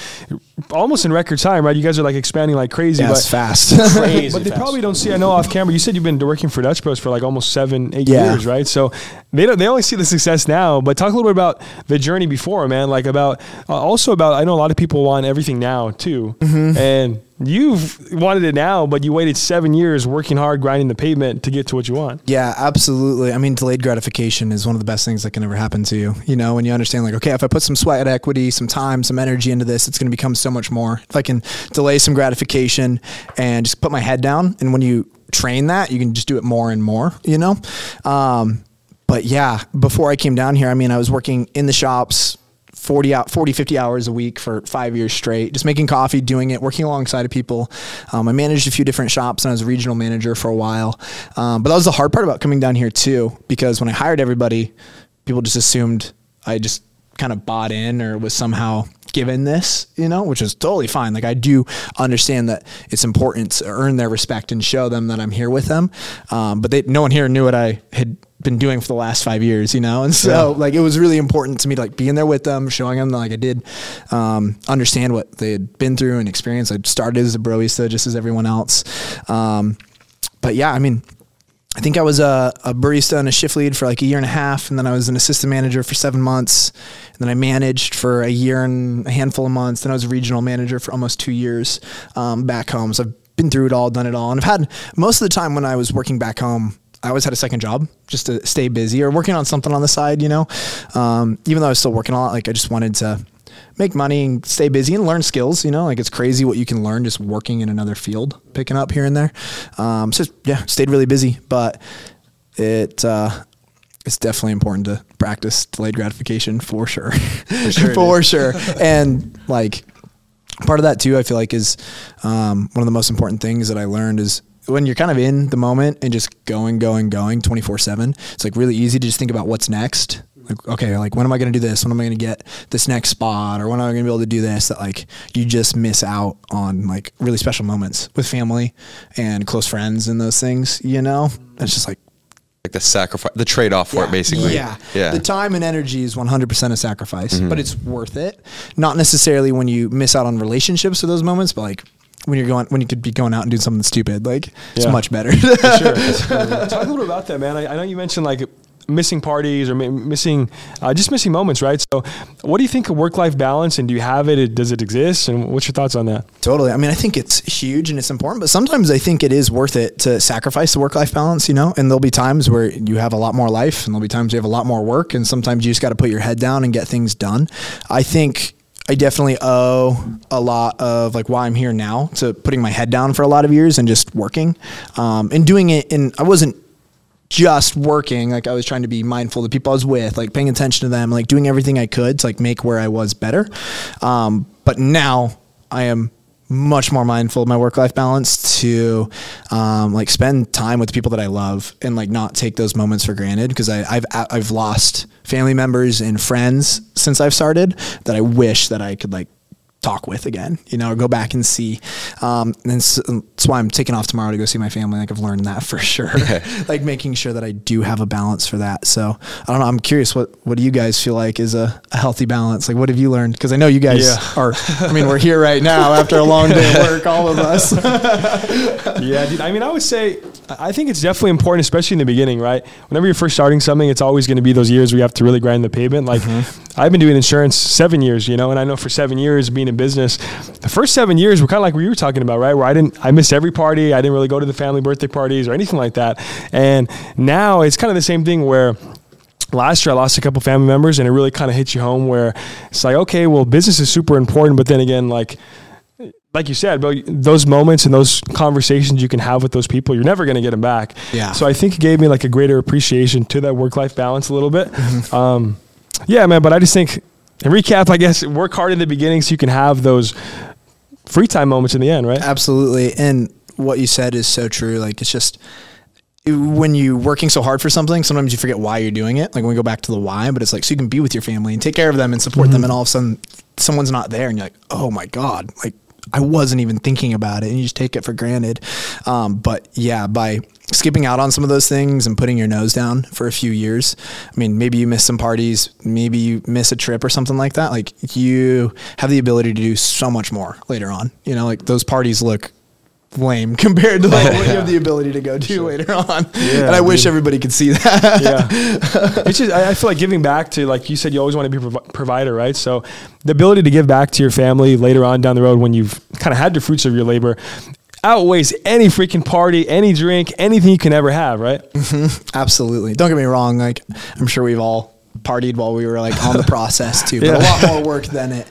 almost in record time, right? You guys are like expanding like crazy. Yeah, but, fast. [laughs] crazy but they fast. probably don't see, I know off camera, you said you've been working for Dutch Bros for like almost seven, eight yeah. years, right? So they don't, they only see the success now, but talk a little bit about the journey before, man. Like about, uh, also about, I know a lot of people want everything now too. Mm-hmm. And you've wanted it now, but you waited seven years working hard, grinding the pavement to get to what you want. Yeah, absolutely. I mean, delayed gratification is one of the best things that can ever happen to you. You know, when you understand, like, okay, if I put some sweat equity, some time, some energy into this, it's going to become so much more. If I can delay some gratification and just put my head down, and when you train that, you can just do it more and more, you know? Um, but yeah, before I came down here, I mean, I was working in the shops 40 out 40 50 hours a week for five years straight just making coffee doing it working alongside of people um, i managed a few different shops and i was a regional manager for a while um, but that was the hard part about coming down here too because when i hired everybody people just assumed i just kind of bought in or was somehow given this, you know, which is totally fine. Like I do understand that it's important to earn their respect and show them that I'm here with them. Um, but they, no one here knew what I had been doing for the last five years, you know? And so yeah. like, it was really important to me to like be in there with them, showing them like I did, um, understand what they had been through and experienced. I started as a broista just as everyone else. Um, but yeah, I mean, I think I was a, a, barista and a shift lead for like a year and a half, and then I was an assistant manager for seven months, and then I managed for a year and a handful of months. Then I was a regional manager for almost two years um, back home. So I've been through it all, done it all, and I've had most of the time when I was working back home. I always had a second job just to stay busy or working on something on the side, you know. Um, even though I was still working a lot, like I just wanted to make money and stay busy and learn skills. You know, like it's crazy what you can learn just working in another field, picking up here and there. Um, so yeah, stayed really busy, but it uh, it's definitely important to practice delayed gratification for sure, for sure, [laughs] for sure. and like part of that too, I feel like is um, one of the most important things that I learned is when you're kind of in the moment and just going, going, going 24 seven, it's like really easy to just think about what's next like okay like when am i going to do this? When am i going to get this next spot? Or when am i going to be able to do this? That like you just miss out on like really special moments with family and close friends and those things you know? It's just like like the sacrifice the trade-off for yeah, it basically. Yeah. Yeah. The time and energy is 100% a sacrifice mm-hmm. but it's worth it. Not necessarily when you miss out on relationships for those moments but like when you're going when you could be going out and doing something stupid like yeah. it's much better. [laughs] Sure. talk a little bit about that man. I, I know you mentioned like missing parties or missing uh, just missing moments, right? So, what do you think of work life balance, and do you have it? Does it exist? And what's your thoughts on that? Totally. I mean, I think it's huge and it's important, but sometimes I think it is worth it to sacrifice the work life balance. You know, and there'll be times where you have a lot more life, and there'll be times you have a lot more work, and sometimes you just got to put your head down and get things done. I think I definitely owe a lot of like why I'm here now to putting my head down for a lot of years and just working um, and doing it. And I wasn't just working. Like I was trying to be mindful of the people I was with, like paying attention to them, like doing everything I could to like make where I was better. Um, but now I am much more mindful of my work life balance to um, like spend time with the people that I love and like not take those moments for granted because I've I've lost family members and friends since I've started that I wish that I could like talk with again, you know, go back and see. Um, and so, that's why I'm taking off tomorrow to go see my family. Like I've learned that [laughs] for sure. like making sure that I do have a balance for that. So I don't know. I'm curious what, what do you guys feel like is a, a healthy balance? Like what have you learned? Cause I know you guys yeah. are, [laughs] I mean, we're here right now after a long day of work, all of us. [laughs] yeah, dude. I mean, I would say, I think it's definitely important, especially in the beginning, right? Whenever you're first starting something, it's always going to be those years where you have to really grind the pavement. Like mm-hmm. I've been doing insurance seven years, you know, and I know for seven years being in business. The first seven years were kind of like what you were talking about, right? Where I didn't, I missed every party. I didn't really go to the family birthday parties or anything like that. And now it's kind of the same thing where last year I lost a couple family members and it really kind of hits you home where it's like, okay, well, business is super important, but then again, like, like you said, bro, those moments and those conversations you can have with those people, you're never going to get them back. Yeah. So I think it gave me like a greater appreciation to that work life balance a little bit. Mm-hmm. Um, yeah, man. But I just think, in recap, I guess work hard in the beginning so you can have those free time moments in the end, right? Absolutely. And what you said is so true. Like it's just when you're working so hard for something, sometimes you forget why you're doing it. Like when we go back to the why, but it's like so you can be with your family and take care of them and support them, and all of a sudden someone's not there, and you're like, oh my god, like I wasn't even thinking about it, and you just take it for granted. Um, but yeah, by skipping out on some of those things and putting your nose down for a few years, I mean, maybe you miss some parties, maybe you miss a trip or something like that. Like you have the ability to do so much more later on. You know, like those parties look lame compared to like what you have the [laughs] ability to go do later on. Yeah, and I wish everybody could see that. yeah. [laughs] It's just, I I feel like giving back to, like you said, you always want to be a provi- provider, right? So the ability to give back to your family later on down the road when you've kind of had the fruits of your labor outweighs any freaking party, any drink, anything you can ever have, right? Mm-hmm. Absolutely. Don't get me wrong. Like I'm sure we've all partied while we were like on the [laughs] process too, but a lot more work than it.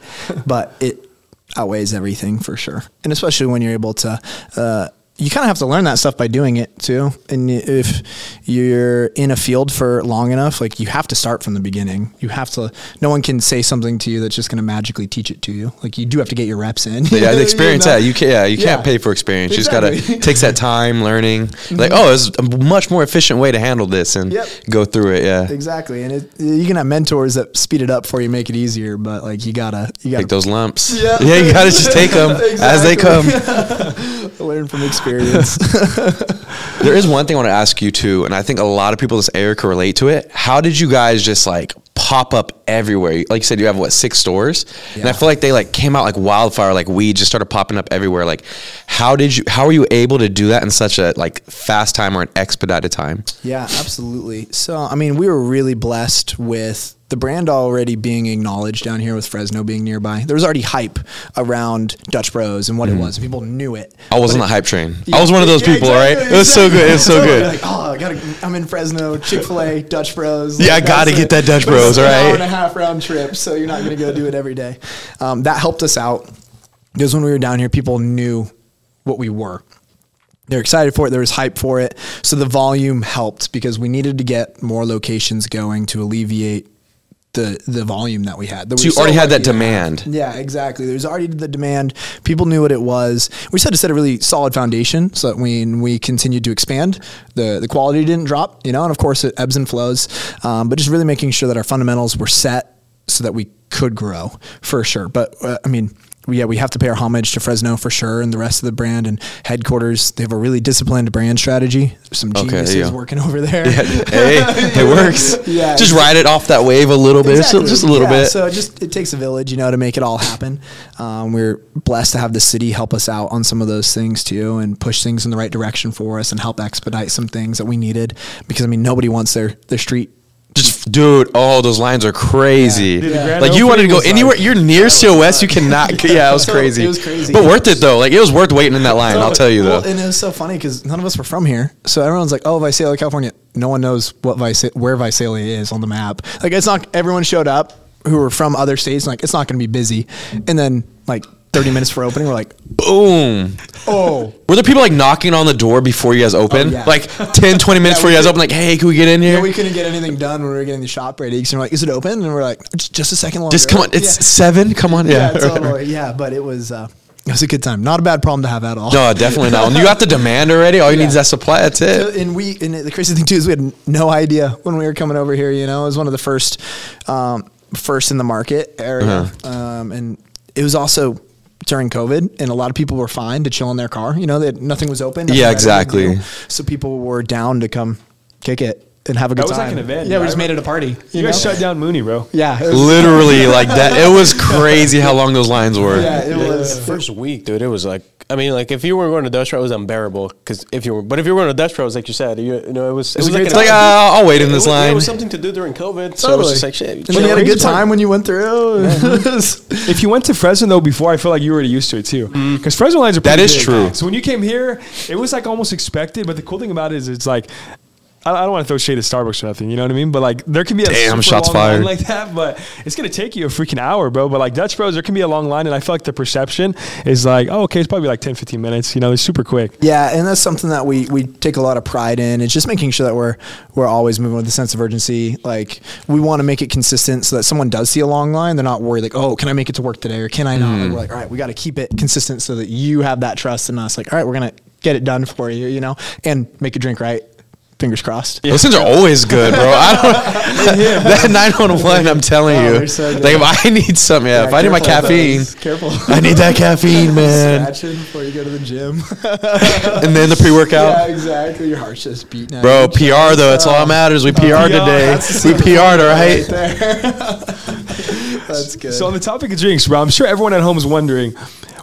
But it outweighs everything for sure. And especially when you're able to, uh, you kind of have to learn that stuff by doing it too. And if you're in a field for long enough, like you have to start from the beginning. You have to. No one can say something to you that's just going to magically teach it to you. Like you do have to get your reps in. Yeah, the [laughs] experience. You know? Yeah, you can't. Yeah, you can't pay for experience. You just Mm-hmm. gotta [laughs] takes that time learning. [laughs] Like, oh, it's a much more efficient way to handle this and Yep. go through it. Yeah, Exactly, and it, you can have mentors that speed it up for you, make it easier. But like you gotta, you gotta take those lumps. Yeah. Yeah, you gotta just take them as they come. Learn from experience. [laughs] There is one thing I want to ask you too, and I think a lot of people in this area can relate to it. How did you guys just like pop up everywhere? Like you said, you have what six stores, and I feel like they like came out like wildfire, like weed just started popping up everywhere. Like, how did you? How were you able to do that in such a like fast time or an expedited time? yeah, absolutely. So I mean, we were really blessed with the brand already being acknowledged down here with Fresno being nearby. There was already hype around Dutch Bros and what it was. People knew it. I was on the hype train. Yeah. I was one of those Yeah, people, exactly, right? It was so good. It was so Totally. good. Like, oh, I gotta, I'm in Fresno, Chick Fil A, Dutch Bros. Yeah, I gotta get it. that Dutch But Bros, an right? Hour and a half round trip, so you're not gonna go do it every day. Um, that helped us out because when we were down here, people knew what we were. They're excited for it. There was hype for it. So the volume helped because we needed to get more locations going to alleviate the the volume that we had. That So we you already had that demand. Yeah, exactly. There's already the demand. People knew what it was. We just had to set a really solid foundation so that when we continued to expand, the the quality didn't drop. You know, and of course it ebbs and flows. Um, but just really making sure that our fundamentals were set so that we could grow for sure. But uh, I mean. Yeah, we have to pay our homage to Fresno for sure, and the rest of the brand and headquarters. They have a really disciplined brand strategy. Some Okay, geniuses yeah. working over there. hey, [laughs] it works. Yeah, just ride it off that wave a little bit, just, just a little yeah, bit. So it just it takes a village, you know, to make it all happen. Um, we're blessed to have the city help us out on some of those things too, and push things in the right direction for us, and help expedite some things that we needed. Because I mean, nobody wants their their street. Dude, oh, those lines are crazy. Dude, Like you wanted to go anywhere. like- you're near COS. You cannot. [laughs] Yeah, it was So, crazy. it was crazy. but worth it though. Like it was worth waiting in that line. I'll tell you though. Well, and it was so funny because none of us were from here, so everyone's like, "Oh, Visalia, California." No one knows what Visalia, where Visalia is on the map. Like it's not. Everyone showed up who were from other states. Like it's not going to be busy, and then like 30 minutes for opening, we're like, Boom. "Oh." Were there people like knocking on the door before you guys open? Oh, yeah. Like 10, 20 minutes [laughs] Yeah, before you guys open? Like, hey, can we get in here? Yeah, we couldn't get anything done when we were getting the shop ready. So we're like, "Is it open?" And we're like, "Just, just a second longer." Just come on. It's yeah. seven. Come on. yeah, Yeah. totally. [laughs] Yeah, but it was uh, it was a good time. Not a bad problem to have at all. no, definitely not. When you got the demand already, all you need is that supply. That's it. So- and we and the crazy thing too is we had no idea when we were coming over here. You know, it was one of the first, um, first in the market area, Uh-huh. um, and it was also during COVID, and a lot of people were fine to chill in their car. You know, that nothing was open. nothing Yeah, that they could exactly. So people were down to come kick it and have a good That was time. like an event, Yeah, we just made it a party. You guys shut down Mooney, bro. Yeah, [laughs] Literally like that. It was crazy how long those lines were. yeah, it The was. first week, dude, it was like I mean, like if you were going to Dutch Row, it was unbearable. Because if you were, but if you were going to Dutch Row, like you said, you, you know, it was. It was a like an. It's like, uh, I'll wait in it this was, line. It was something to do during COVID. So it Totally. was just like shit. And then you had a crazy good part- time when you went through. [laughs] If you went to Fresno though before, I feel like you were already used to it too. Because Fresno lines are That pretty is big. true. So when you came here, it was like almost expected. But the cool thing about it is, it's like I I don't want to throw shade at Starbucks or nothing, you know what I mean? But like, there can be a Damn, super shots long line fired. like that, but it's gonna take you a freaking hour, bro. But like Dutch Bros, there can be a long line, and I feel like the perception is like, oh, okay, it's probably like 10, 15 minutes. You know, it's super quick. Yeah, and that's something that we we take a lot of pride in. It's just making sure that we're we're always moving with a sense of urgency. Like we want to make it consistent so that someone does see a long line, they're not worried like, oh, can I make it to work today or can I not? Like, we're like, all right, we got to keep it consistent so that you have that trust in us. Like, all right, we're gonna get it done for you, you know, and make a drink right. Fingers crossed. Those things are always good, bro. I don't, [laughs] [laughs] that 911, I'm telling Oh, you. so like, if I need something, yeah, if I need my caffeine. Careful. I need that caffeine, [laughs] man. Scratching before you go to the gym. And then the pre workout. yeah, workout. exactly. Your heart's just beating. Bro, of PR, chest. though, it's all that matters. We oh, PR'd PR, today. We PR'd, all right? That's good. So on the topic of drinks, bro, I'm sure everyone at home is wondering,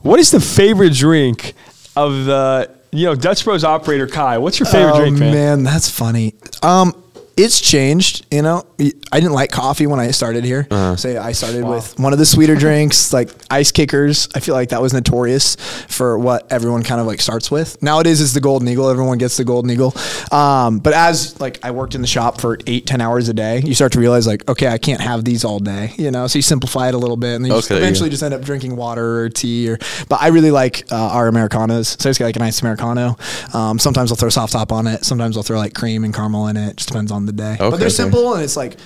what is the favorite drink of the you know Dutch Bros operator Kai? What's your favorite oh, drink, man? Man? that's funny. Um, it's changed. You know, I didn't like coffee when I started here. Uh-huh. Say I started with one of the sweeter drinks, like ice kickers. I feel like that was notorious for what everyone kind of like starts with. Nowadays, it's the Golden Eagle. Everyone gets the Golden Eagle. Um, but as like I worked in the shop for eight, ten hours a day, you start to realize like, okay, I can't have these all day. You know, so you simplify it a little bit, and then you just Okay, yeah. eventually just end up drinking water or tea. Or, but I really like uh, our Americanos. So I just get like a nice Americano. Um, sometimes I'll throw soft top on it. Sometimes I'll throw like cream and caramel in it. Just depends on the day. Okay, but they're okay. simple and it's like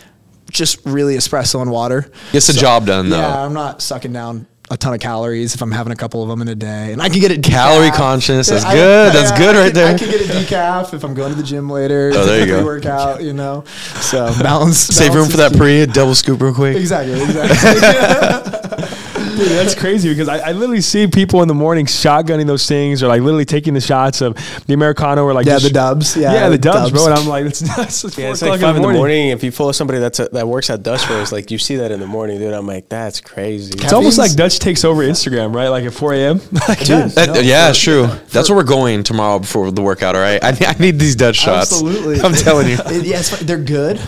just really espresso and water. Gets the job done, though. Yeah, I'm not sucking down a ton of calories if I'm having a couple of them in a day, and I can get it Calorie decaf. conscious, that's I- good, that's good I right can- there. I can get a decaf if I'm going to the gym later. Oh, there you [laughs] go. Workout, you know. So [laughs] balance. Save room for that pre, double scoop real quick. Exactly. Exactly. [laughs] Dude, that's crazy because I, I literally see people in the morning shotgunning those things or like literally taking the shots of the Americano or like Yeah, just- the dubs. Yeah, Yeah, the the dubs, bro. And I'm like, it's nuts. It's, Yeah, four it's like o'clock five in the morning. If you follow somebody that's that works at Dutch Bros, like you see that in the morning, dude. I'm like, that's crazy. It's almost like Dutch takes over Instagram, right? Like at 4 a.m. [laughs] Like, does. That- No, yeah, for- it's true. That's where we're going tomorrow before the workout. All right, [laughs] I need, I need these Dutch shots. Absolutely. I'm telling you. [laughs] It- yeah, it's, they're good.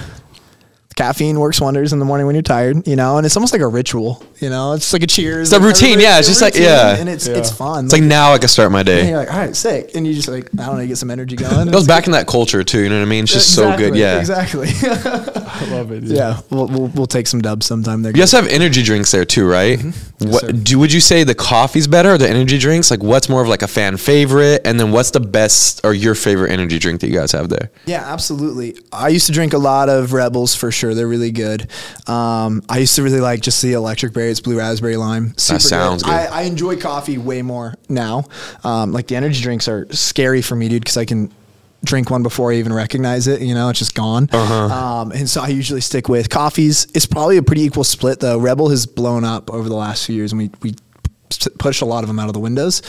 Caffeine works wonders in the morning when you're tired, you know, and it's almost like a ritual, you know. It's like a cheers. It's a routine, yeah, it's just like- yeah. and it's Yeah. it's fun. It's like now I can start my and day. you're like, all right, sick, and you just like I don't know, you get some energy going. It goes back in that culture too. You know what I mean? It's just so good. Yeah. exactly. [laughs] I love it. dude. yeah, we'll, we'll we'll take some dubs sometime. There, You guys have energy drinks there too, right? Mm-hmm. What sir. do would you say the coffee's better or the energy drinks? Like what's more of like a fan favorite and then what's the best or your favorite energy drink that you guys have there? Yeah, absolutely. I used to drink a lot of Rebels for sure. They're really good. Um, I used to really like just the electric berries, blue raspberry lime. Super sounds good. I, I enjoy coffee way more now. Um, like the energy drinks are scary for me, dude, because I can drink one before I even recognize it. You know, it's just gone. Uh-huh. Um, and so I usually stick with coffees. It's probably a pretty equal split though. Rebel has blown up over the last few years, and we we pushed a lot of them out of the windows.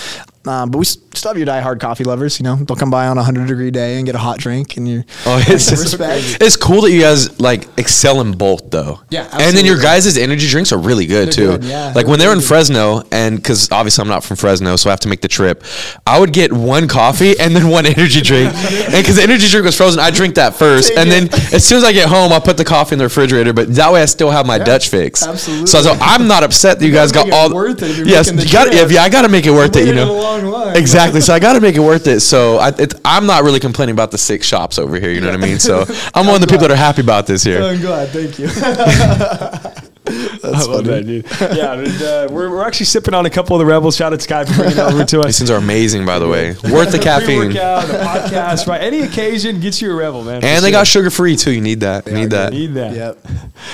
Um, but we still have your diehard coffee lovers. You know, they'll come by on a hundred degree day and get a hot drink, and you. Oh, [laughs] it's respect. It's cool that you guys like excel in both though. Yeah, And then your absolutely. guys' energy drinks are really good They're too. good, yeah, like they're when they were in good. Fresno, and because obviously I'm not from Fresno, so I have to make the trip. I would get one coffee and then one [laughs] energy drink, and because the energy drink was frozen, I drink that first, and it. then as soon as I get home, I put the coffee in the refrigerator. But that way, I still have my Dutch fix. absolutely. So, so I'm not upset that you, You guys got all. worth it if yes, the you got. trip. Yeah, I got to make it worth it. You know. Long line. Exactly. So I got to make it worth it. So I, it, I'm not really complaining about the six shops over here. You know what I mean? So [laughs] I'm one of the people that are happy about this here. I'm glad. Thank you. [laughs] I love that, dude. Yeah, and, uh, we're, we're actually sipping on a couple of the Rebels. Shout out to Sky for bringing it over to us. These things are amazing, by the way. [laughs] Worth the caffeine. Pre-workout, the podcast, right? Any occasion gets you a Rebel, man. And they sure. got sugar free too. You need that. You need that. Need that. yep. [laughs]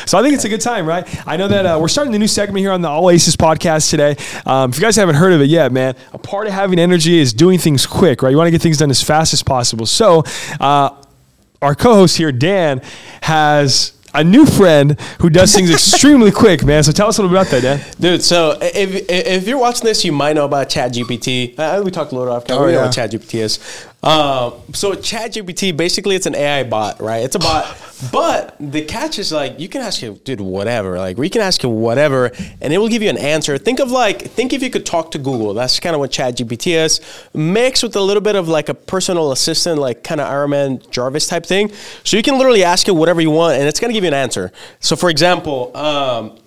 So I think it's a good time, right? I know that uh, we're starting the new segment here on the All Aces podcast today. Um, if you guys haven't heard of it yet, man, a part of having energy is doing things quick, right? You want to get things done as fast as possible. So uh, our co-host here, Dan, has a new friend who does things extremely [laughs] quick, man. So tell us a little bit about that, Dan. Dude, so if, if you're watching this, you might know about ChatGPT. Uh, we talked a little off camera. Oh, we know yeah. what ChatGPT is. Um, so ChatGPT, basically, it's an AI bot, right? It's a bot, [laughs] but the catch is like you can ask it, dude, whatever. Like we can ask it whatever, and it will give you an answer. Think of like, think if you could talk to Google. That's kind of what ChatGPT is, mixed with a little bit of like a personal assistant, like kind of Iron Man Jarvis type thing. So you can literally ask it whatever you want, and it's gonna give you an answer. So, for example, um,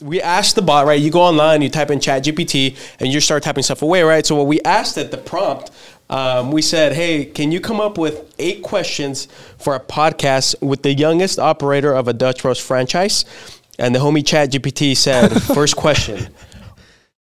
we asked the bot, right? You go online, you type in Chat GPT, and you start typing stuff away, right? So what we asked at the prompt, um, we said, "Hey, can you come up with eight questions for a podcast with the youngest operator of a Dutch Bros franchise?" And the homie Chat GPT said, [laughs] first question.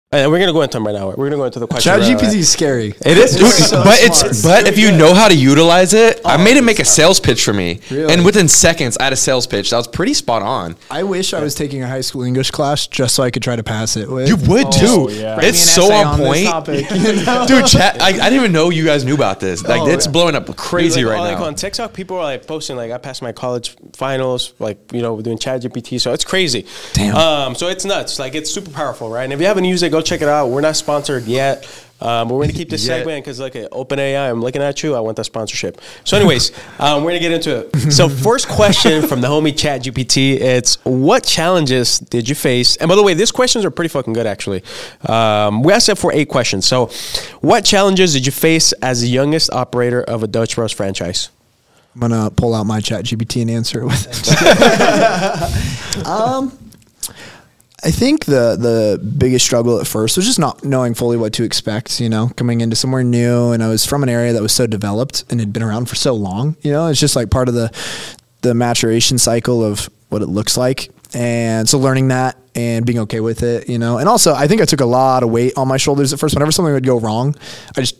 And we're gonna go into them right now. We're gonna go into the question. Chat right GPT is scary. It is, Dude, so but smart. it's but if you know how to utilize it, I made it make a sales pitch for me, Really? and within seconds, I had a sales pitch that was pretty spot on. I wish I was taking a high school English class just so I could try to pass it. With. You would too. yeah. It's so essay on point, topic, [laughs] you know? dude. Chat. I, I didn't even know you guys knew about this. Like Oh, it's yeah. blowing up crazy like, right like now. on TikTok, people are like posting like I passed my college finals, like you know, we're doing Chat GPT. So it's crazy. Damn. Um, so it's nuts. Like it's super powerful, right? And if you haven't used it, go check it out. We're not sponsored yet. Um, but we're gonna keep this Yet. segment because like Open AI, I'm looking at you. I want that sponsorship. So, anyways, [laughs] um, we're gonna get into it. So, first question from the homie Chat GPT. It's what challenges did you face? And by the way, these questions are pretty fucking good actually. Um, we asked it for eight questions. So, what challenges did you face as the youngest operator of a Dutch Bros franchise? I'm gonna pull out my Chat GPT and answer it with it. [laughs] [laughs] um, I think the the biggest struggle at first was just not knowing fully what to expect. You know, coming into somewhere new, and I was from an area that was so developed and had been around for so long. You know, it's just like part of the the maturation cycle of what it looks like, and so learning that and being okay with it. You know, and also I think I took a lot of weight on my shoulders at first. Whenever something would go wrong, I just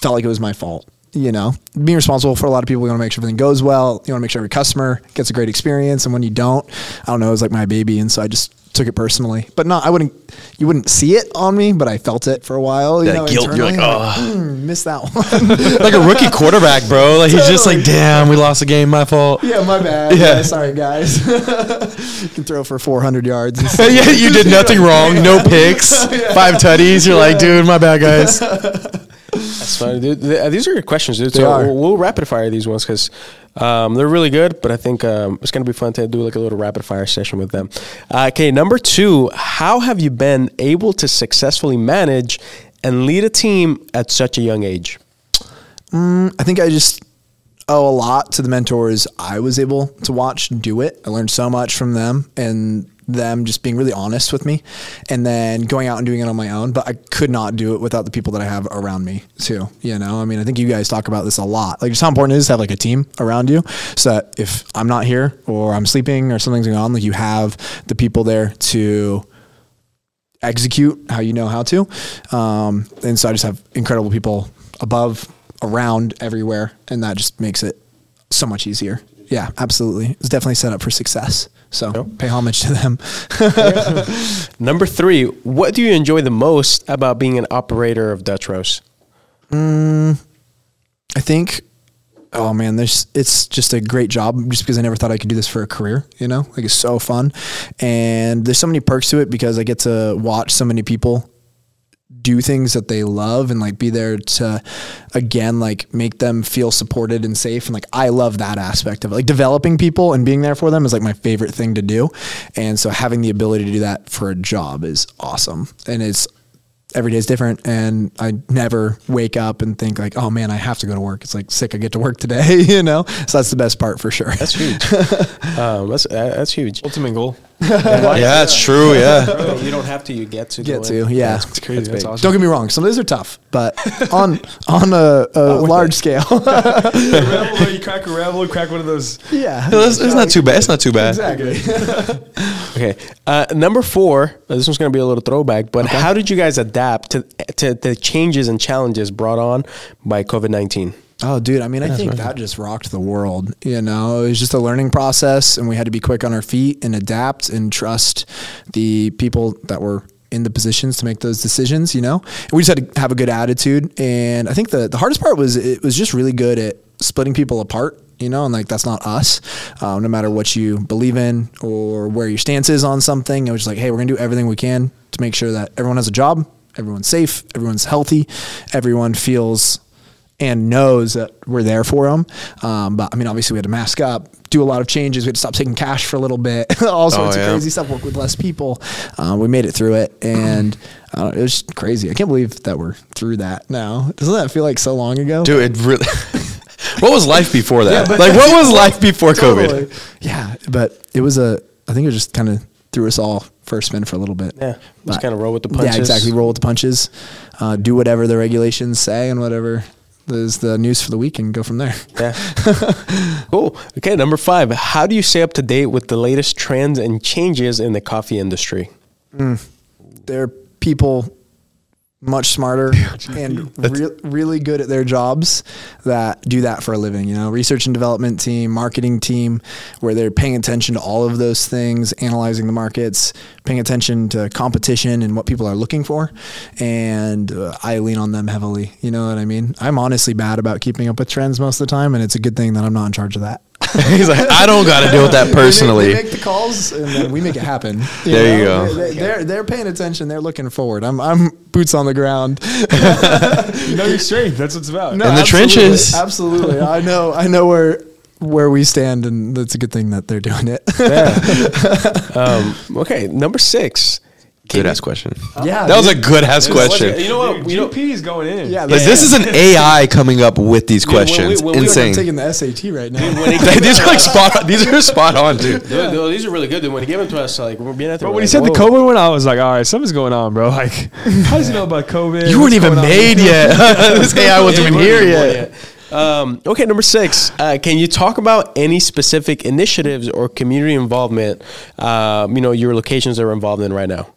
felt like it was my fault. You know, being responsible for a lot of people, you want to make sure everything goes well. You want to make sure every customer gets a great experience. And when you don't, I don't know, it was like my baby. And so I just took it personally. But no, I wouldn't, you wouldn't see it on me, but I felt it for a while. You That know, guilt, you're like, oh, I'm "Mm, missed that one. [laughs] like a rookie quarterback, bro. Like he's just like, damn, we lost the game. My fault. yeah, my bad. Yeah. Yeah, sorry, guys. [laughs] you can throw for 400 yards. and [laughs] stuff. yeah, you did nothing wrong. No picks, five tutties. You're like, dude, my bad, guys. That's funny, dude. These are good questions, dude. They so are. We'll, we'll rapid fire these ones because um, they're really good. But I think um, it's gonna be fun to do like a little rapid fire session with them. Uh, okay, number two. How have you been able to successfully manage and lead a team at such a young age? I think I just owe a lot to the mentors I was able to watch do it. I learned so much from them and them just being really honest with me and then going out and doing it on my own. But I could not do it without the people that I have around me too. You know, I mean, I think you guys talk about this a lot. Like just how important it is to have like a team around you so that if I'm not here or I'm sleeping or something's going on, like you have the people there to execute how you know how to. Um, and so I just have incredible people above, around, everywhere, and that just makes it so much easier. Yeah, absolutely. It's definitely set up for success. So pay homage to them. [laughs] Number three. What do you enjoy the most about being an operator of Dutch Bros? Mm, I think, oh man, there's it's just a great job just because I never thought I could do this for a career, you know? Like it's so fun. And there's so many perks to it because I get to watch so many people do things that they love and like be there to again like make them feel supported and safe and like I love that aspect of it. Like developing people and being there for them is like my favorite thing to do. And so having the ability to do that for a job is awesome. And it's every day is different and I never wake up and think like, oh man, I have to go to work. It's like sick, I get to work today, [laughs] you know? So that's the best part for sure. That's huge. [laughs] um, that's uh, that's huge. Ultimate goal. [laughs] Yeah, it's true. Yeah. [laughs] you don't have to. You get to. get to, it. yeah. It's crazy. That's, big. awesome. Don't get me wrong, some of these are tough, but [laughs] on on a, a large scale. Rebel, you crack a rebel, crack one of those. yeah. It's, it's not too bad. It's not too bad. Exactly. Okay. Uh, number four. uh, This one's going to be a little throwback, but how did you guys adapt to to the changes and challenges brought on by COVID nineteen? Oh, dude. I mean, I think that just rocked the world. You know, it was just a learning process, and we had to be quick on our feet and adapt and trust the people that were in the positions to make those decisions. You know, and we just had to have a good attitude. And I think the the hardest part was it was just really good at splitting people apart. You know, and like that's not us. Uh, no matter what you believe in or where your stance is on something, it was just like, hey, we're gonna do everything we can to make sure that everyone has a job, everyone's safe, everyone's healthy, everyone feels and knows that we're there for them. Um, but I mean, obviously, we had to mask up, do a lot of changes. We had to stop taking cash for a little bit, [laughs] all sorts Oh, of crazy stuff. Work with less people. Um, we made it through it, and uh, it was crazy. I can't believe that we're through that now. Doesn't that feel like so long ago? Dude, it really. [laughs] what was life before that? Yeah, but- like, what was life before [laughs] COVID? Yeah, but it was a. I think it just kind of threw us all first spin for a little bit. Yeah, just kind of roll with the punches. Yeah, exactly. Roll with the punches. Uh, do whatever the regulations say and whatever is the news for the week and go from there. Yeah. [laughs] cool. Okay, number five. How do you stay up to date with the latest trends and changes in the coffee industry? Mm. There are people much smarter [laughs] and re- really good at their jobs that do that for a living. You know, research and development team, marketing team, where they're paying attention to all of those things, analyzing the markets, paying attention to competition and what people are looking for. And uh, I lean on them heavily. You know what I mean? I'm honestly bad about keeping up with trends most of the time, and it's a good thing that I'm not in charge of that. He's like, I don't got to deal with that [laughs] They make- personally. They make, the calls and then we make it happen. There you go. They, they- they're they're paying attention. They're looking forward. I'm I'm boots on the ground. [laughs] You know your strength. That's what it's about. No, In the absolutely, trenches. Absolutely. I know. I know where where we stand, and it's a good thing that they're doing it. [laughs] Um, okay, number six. Good ass question. yeah, That was a good ass question. You know what? Dude, You know, GP's going in. Yeah, Like, this is an AI coming up with these when we- questions. when we- I'm Insane. taking the SAT right now. when [laughs] these are like spot. On. These are spot on, dude. Dude, dude, these are really good. Dude. When he gave them to us, like we're being at the. But when he said the COVID one, I was like, all right, something's going on, bro. [laughs] Like, how does he know about COVID? You weren't even made yet. [laughs] this AI wasn't even here yet. Um, okay, number six. Uh, can you talk about any specific initiatives or community involvement? Um, you know, your locations are involved in right now.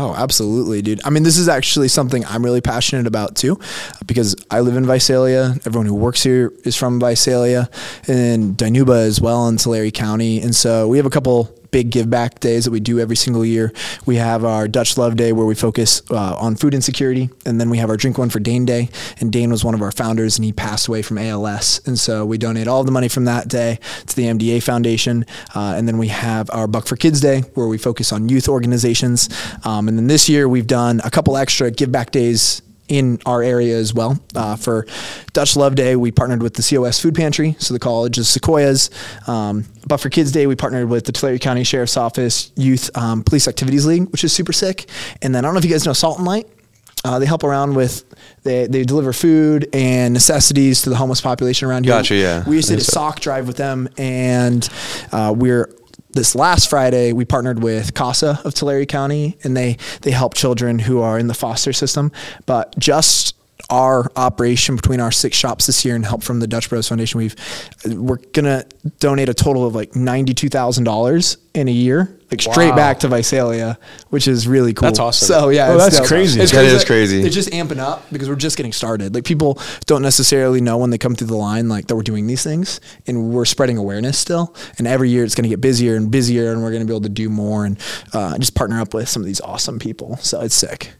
Oh, absolutely, dude. I mean, this is actually something I'm really passionate about too, because I live in Visalia. Everyone who works here is from Visalia, and Dinuba as well in Tulare County. And so we have a couple big give back days that we do every single year. We have our Dutch Love Day where we focus uh, on food insecurity, and then we have our Drink One for Dane Day. And Dane was one of our founders, and he passed away from ALS. And so we donate all the money from that day to the MDA Foundation. Uh, and then we have our Buck for Kids Day where we focus on youth organizations. Um, and then this year we've done a couple extra give back days in our area as well. Uh, for Dutch Love Day, we partnered with the COS Food Pantry, so the College of Sequoias. Um, but for Kids Day, we partnered with the Tulare County Sheriff's Office Youth um, Police Activities League, which is super sick. And then I don't know if you guys know Salt and Light. Uh, they help around with they, they deliver food and necessities to the homeless population around here. Gotcha, yeah. We used to do a sock drive with them, and uh, we're this last Friday we partnered with CASA of Tulare County, and they they help children who are in the foster system. But just our operation between our six shops this year and help from the Dutch Bros Foundation, we've we're gonna donate a total of like ninety two thousand dollars in a year, like straight back to Visalia, which is really cool. That's awesome. So yeah, Oh, it's that's dope. crazy. It's That is crazy. It's just amping up because we're just getting started. Like people don't necessarily know when they come through the line, like that we're doing these things, and we're spreading awareness still. And every year it's going to get busier and busier, and we're going to be able to do more and uh, just partner up with some of these awesome people. So it's sick.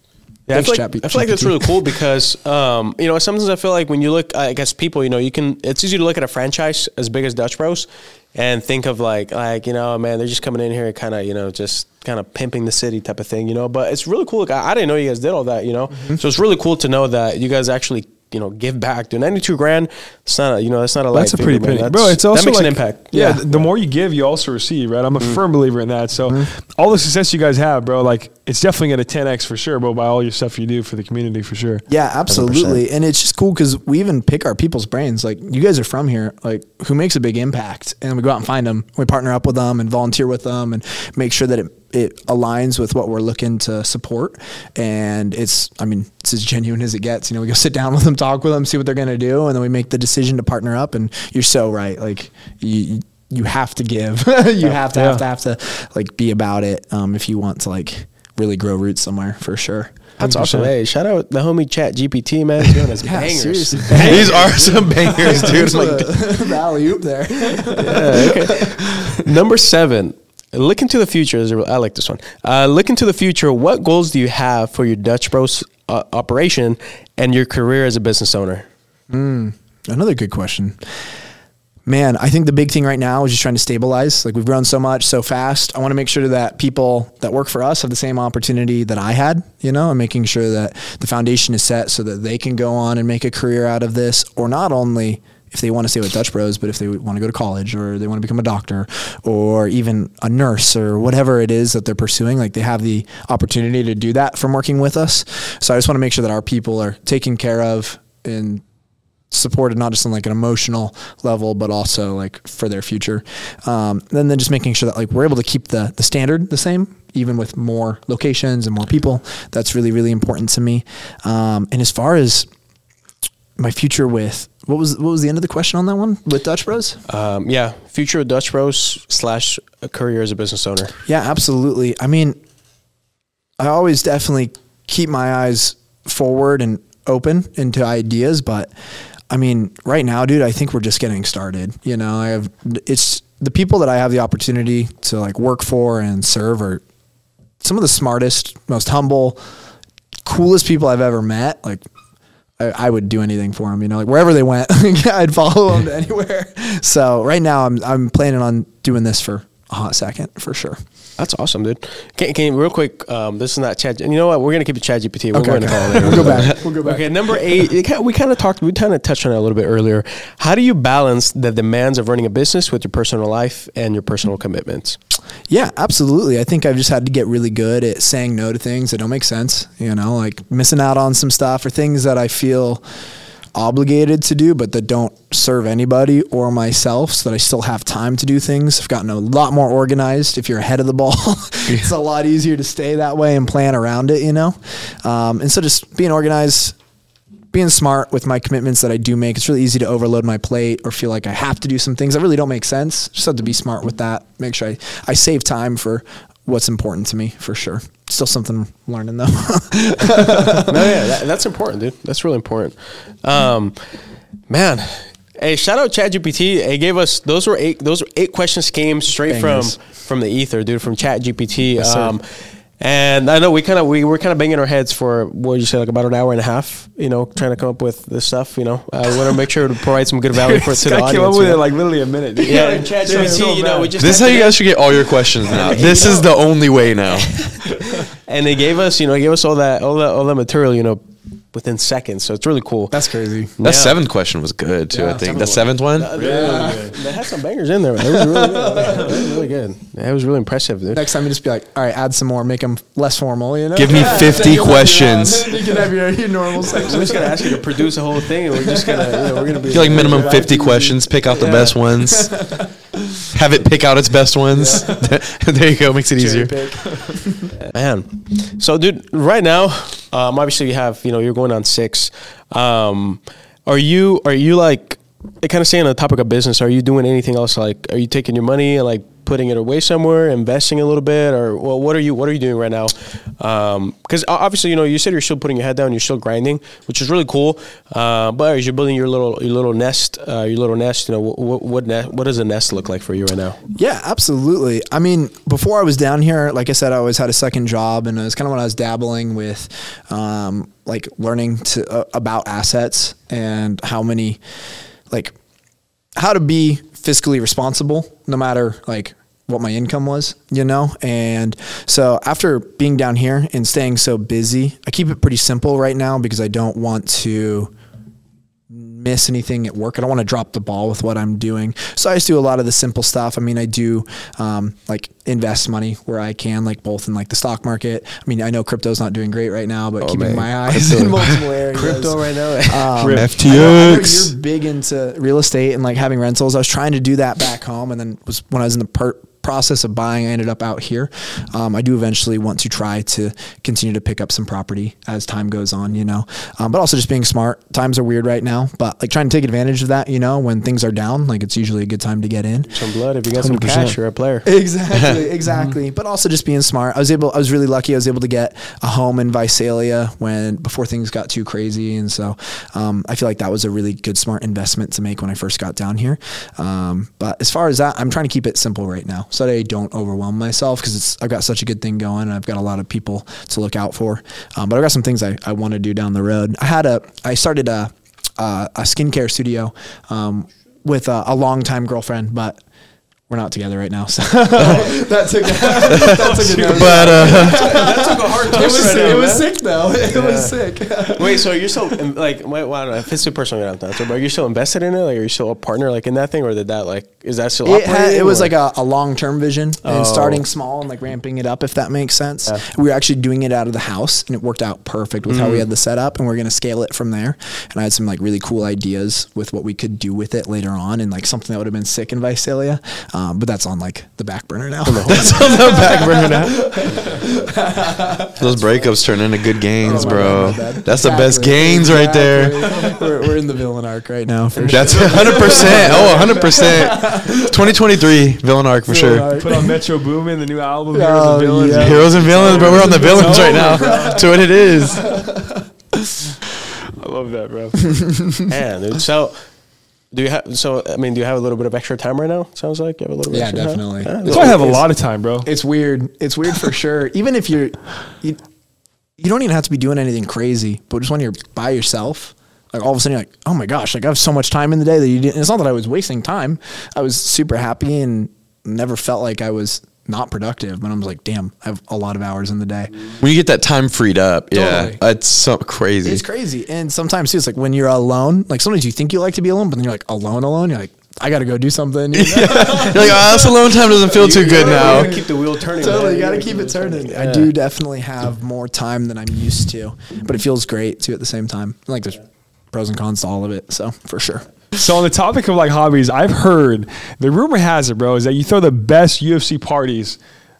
Yeah, I feel like, Chappy- I feel like that's really cool because, um, you know, sometimes I feel like when you look, I guess people, you know, you can, it's easy to look at a franchise as big as Dutch Bros and think of like, like, you know, man, they're just coming in here kind of, you know, just kind of pimping the city type of thing, you know, but it's really cool. Like, I, I didn't know you guys did all that, you know, Mm-hmm. so it's really cool to know that you guys actually, you know, give back. Dude, 92 grand, it's not, a, you know, that's not a That's a light pretty figure, man. penny, That's- bro. It's also that makes like, an impact. Yeah, Yeah. th- the more you give, you also receive, right? I'm a mm-hmm. firm believer in that. So, mm-hmm. all the success you guys have, bro, like it's definitely going to 10x for sure, bro. By all your stuff you do for the community, for sure. Yeah, absolutely. And it's just cool because we even pick our people's brains. Like, you guys are from here. Like, who makes a big impact? And we go out and find them. We partner up with them and volunteer with them and make sure that it, it aligns with what we're looking to support. And it's, I mean, it's as genuine as it gets. You know, we go sit down [laughs] with them, talk with them, see what they're going to do. And then we make the decision to partner up. And you're so right. Like, you, you have to give. [laughs] you have to, have to, have to, like, be about it um, if you want to, like, really grow roots somewhere for sure. That's 100%. awesome. Hey, shout out the homie Chat GPT, man. He's doing his [laughs] Yeah, bangers. seriously. These are some bangers, dude. Here's Like, the, the alley oop there. Number seven, look into the future. I like this one. Uh, look into the future. What goals do you have for your Dutch Bros uh, operation and your career as a business owner? Another good question. Man, I think the big thing right now is just trying to stabilize. Like we've grown so much so fast. I want to make sure that people that work for us have the same opportunity that I had, you know, and making sure that the foundation is set so that they can go on and make a career out of this, or not only if they want to stay with Dutch Bros, but if they want to go to college or they want to become a doctor or even a nurse or whatever it is that they're pursuing, like they have the opportunity to do that from working with us. So I just want to make sure that our people are taken care of and supported not just on like an emotional level but also like for their future um, and then just making sure that like we're able to keep the the standard the same even with more locations and more people. That's really really important to me. Um, and as far as my future with what was what was the end of the question on that one with Dutch Bros? Um, yeah, future of Dutch Bros slash a career as a business owner. Yeah, absolutely. I mean, I always definitely keep my eyes forward and open into ideas, but I mean, right now, dude, I think we're just getting started. You know, I have it's the people that I have the opportunity to like work for and serve are some of the smartest, most humble, coolest people I've ever met. Like I, I would do anything for them, you know, like wherever they went, [laughs] I'd follow them [laughs] anywhere. So right now I'm, I'm planning on doing this for a hot second for sure. That's awesome, dude. Can, can real quick, um, this is not Chat. You know what? We're gonna keep it Chat GPT. We're Okay, going to call it. We'll go back. We'll go back. Okay, number eight. we kind of talked. We kind of touched on it a little bit earlier. How do you balance the demands of running a business with your personal life and your personal commitments? Yeah, absolutely. I think I've just had to get really good at saying no to things that don't make sense, you know, like missing out on some stuff or things that I feel obligated to do but that don't serve anybody or myself so that I still have time to do things. I've gotten a lot more organized. If you're ahead of the ball, [laughs] it's a lot easier to stay that way and plan around it, you know. Um, and so just being organized being smart with my commitments that I do make. It's really easy to overload my plate or feel like I have to do some things that really don't make sense. Just have to be smart with that. Make sure I, I save time for what's important to me for sure. Still something I'm learning though. [laughs] no, yeah, that, that's important, dude. That's really important. Um, man, hey, shout out ChatGPT. It gave us those were eight. Those were eight questions came straight Bangers. from from the ether, dude, from ChatGPT. sir. um, and I know we kind of we were kind of banging our heads for what did you say like about an hour and a half, you know, trying to come up with this stuff. You know, I want to make sure to provide some good value for [laughs] This to the guy audience. came up you with know? it like literally a minute. dude. yeah, [laughs] and ChatGPT, so you know, we just This is how you guys should get all your questions [laughs] now. This is the only way now. and they gave us, you know, they gave us all that all that all that material, you know, within seconds. So it's really cool. That's crazy. That Yeah. seventh question was good too. I think the seventh one. Yeah. [laughs] They had some bangers in there. Man. It was really good. It was really good. It was really impressive, dude. Next time you just be like, all right, add some more, make them less formal, you know? Give me fifty questions. [laughs] you can have your, your normal [laughs] I'm section. just gonna ask you to produce a whole thing, and we're just gonna, you know, we're gonna be like minimum fifty questions. Pick out the best ones. [laughs] Have it pick out its best ones. [laughs] there you go. Makes it easier. [laughs] Man, so dude, right now, um, obviously you have, you know, you're going on six. Um, are you, are you like, kind of staying on the topic of business? Are you doing anything else? Like, are you taking your money and like putting it away somewhere, investing a little bit, or well, what are you, what are you doing right now? Because obviously, you know, you said you're still putting your head down, you're still grinding, which is really cool. Uh, but as you're building your little, your little nest, uh, your little nest, you know, what, what, what does a nest look like for you right now? Yeah, absolutely. I mean, before I was down here, like I said, I always had a second job, and it was kind of when I was dabbling with, um, like learning to uh, about assets and how many, like, how to be fiscally responsible, no matter like what my income was, you know? And so after being down here and staying so busy, I keep it pretty simple right now because I don't want to miss anything at work. I don't want to drop the ball with what I'm doing. So I just do a lot of the simple stuff. I mean, I do um, like invest money where I can, like both in like the stock market. I mean, I know crypto's not doing great right now, but keeping man. my [laughs] eyes in multiple areas. Crypto right now. Um, FTX. I know, I know you're big into real estate and like having rentals. I was trying to do that back home, and then was when I was in the per- process of buying, I ended up out here. Um, I do eventually want to try to continue to pick up some property as time goes on, you know. Um, but also just being smart. Times are weird right now, but like trying to take advantage of that, you know, when things are down, like it's usually a good time to get in. some blood. If you got some 100%. cash, you're a player. [laughs] [laughs] Exactly, exactly. But also just being smart. I was able. I was really lucky. I was able to get a home in Visalia when before things got too crazy, and so um, I feel like that was a really good, smart investment to make when I first got down here. Um, but as far as that, I'm trying to keep it simple right now, so that I don't overwhelm myself because it's I've got such a good thing going, and I've got a lot of people to look out for. Um, but I've got some things I, I want to do down the road. I had a. I started a a, a skincare studio um, with a, a longtime girlfriend, but we're not together right now. So [laughs] that took that took [laughs] a But uh, that took a hard it was, right now, it was sick though. It was sick. [laughs] Wait, so you're still like, wait, well, I don't know if it's too personal, you're not to answer, but are you still invested in it? Like, are you still a partner like in that thing, or did that like is that still It, had, operating, it was like a, a long term vision Oh. and starting small and like ramping it up, if that makes sense. Yeah. We were actually doing it out of the house and it worked out perfect with Mm. how we had the setup and we're going to scale it from there. And I had some like really cool ideas with what we could do with it later on and like something that would have been sick in Visalia. Um, Um, but that's on like the back burner now. [laughs] That's on the back burner now. [laughs] Those breakups turn into good gains, Oh bro. God, man. That's the best Exactly. gains right there. [laughs] We're, we're in the villain arc right now. For That's 100%. Oh, 100%. 2023 villain arc for Villain sure. arc. Put on Metro Boomin, the new album, Oh, Heroes and Villains. yeah. Heroes and villains, bro. We're on the villains oh, right now. That's what it is. I love that, bro. Man, dude. So, do you have? So, I mean, do you have a little bit of extra time right now? Sounds like you have a little bit. Yeah, extra time? definitely. Yeah, That's why I have a lot of time, bro. It's weird. It's weird for sure. Even if you're, you, you don't even have to be doing anything crazy, but just when you're by yourself, like all of a sudden you're like, oh my gosh, like I have so much time in the day that you didn't. It's not that I was wasting time. I was super happy and never felt like I was not productive. But I'm like, damn, I have a lot of hours in the day. When you get that time freed up, yeah, Totally. it's so crazy. It's crazy. And sometimes too, it's like when you're alone, like sometimes you think you like to be alone, but then you're like alone, alone. You're like, I got to go do something. [laughs] You know? You're like, oh, this alone time doesn't feel too good You now. gotta keep the wheel turning. Totally, man. you got to keep it turning. I do definitely have more time than I'm used to, but it feels great too at the same time. Like there's pros and cons to all of it, so for sure. So on the topic of like hobbies, I've heard the rumor has it, bro, is that you throw the best UFC parties,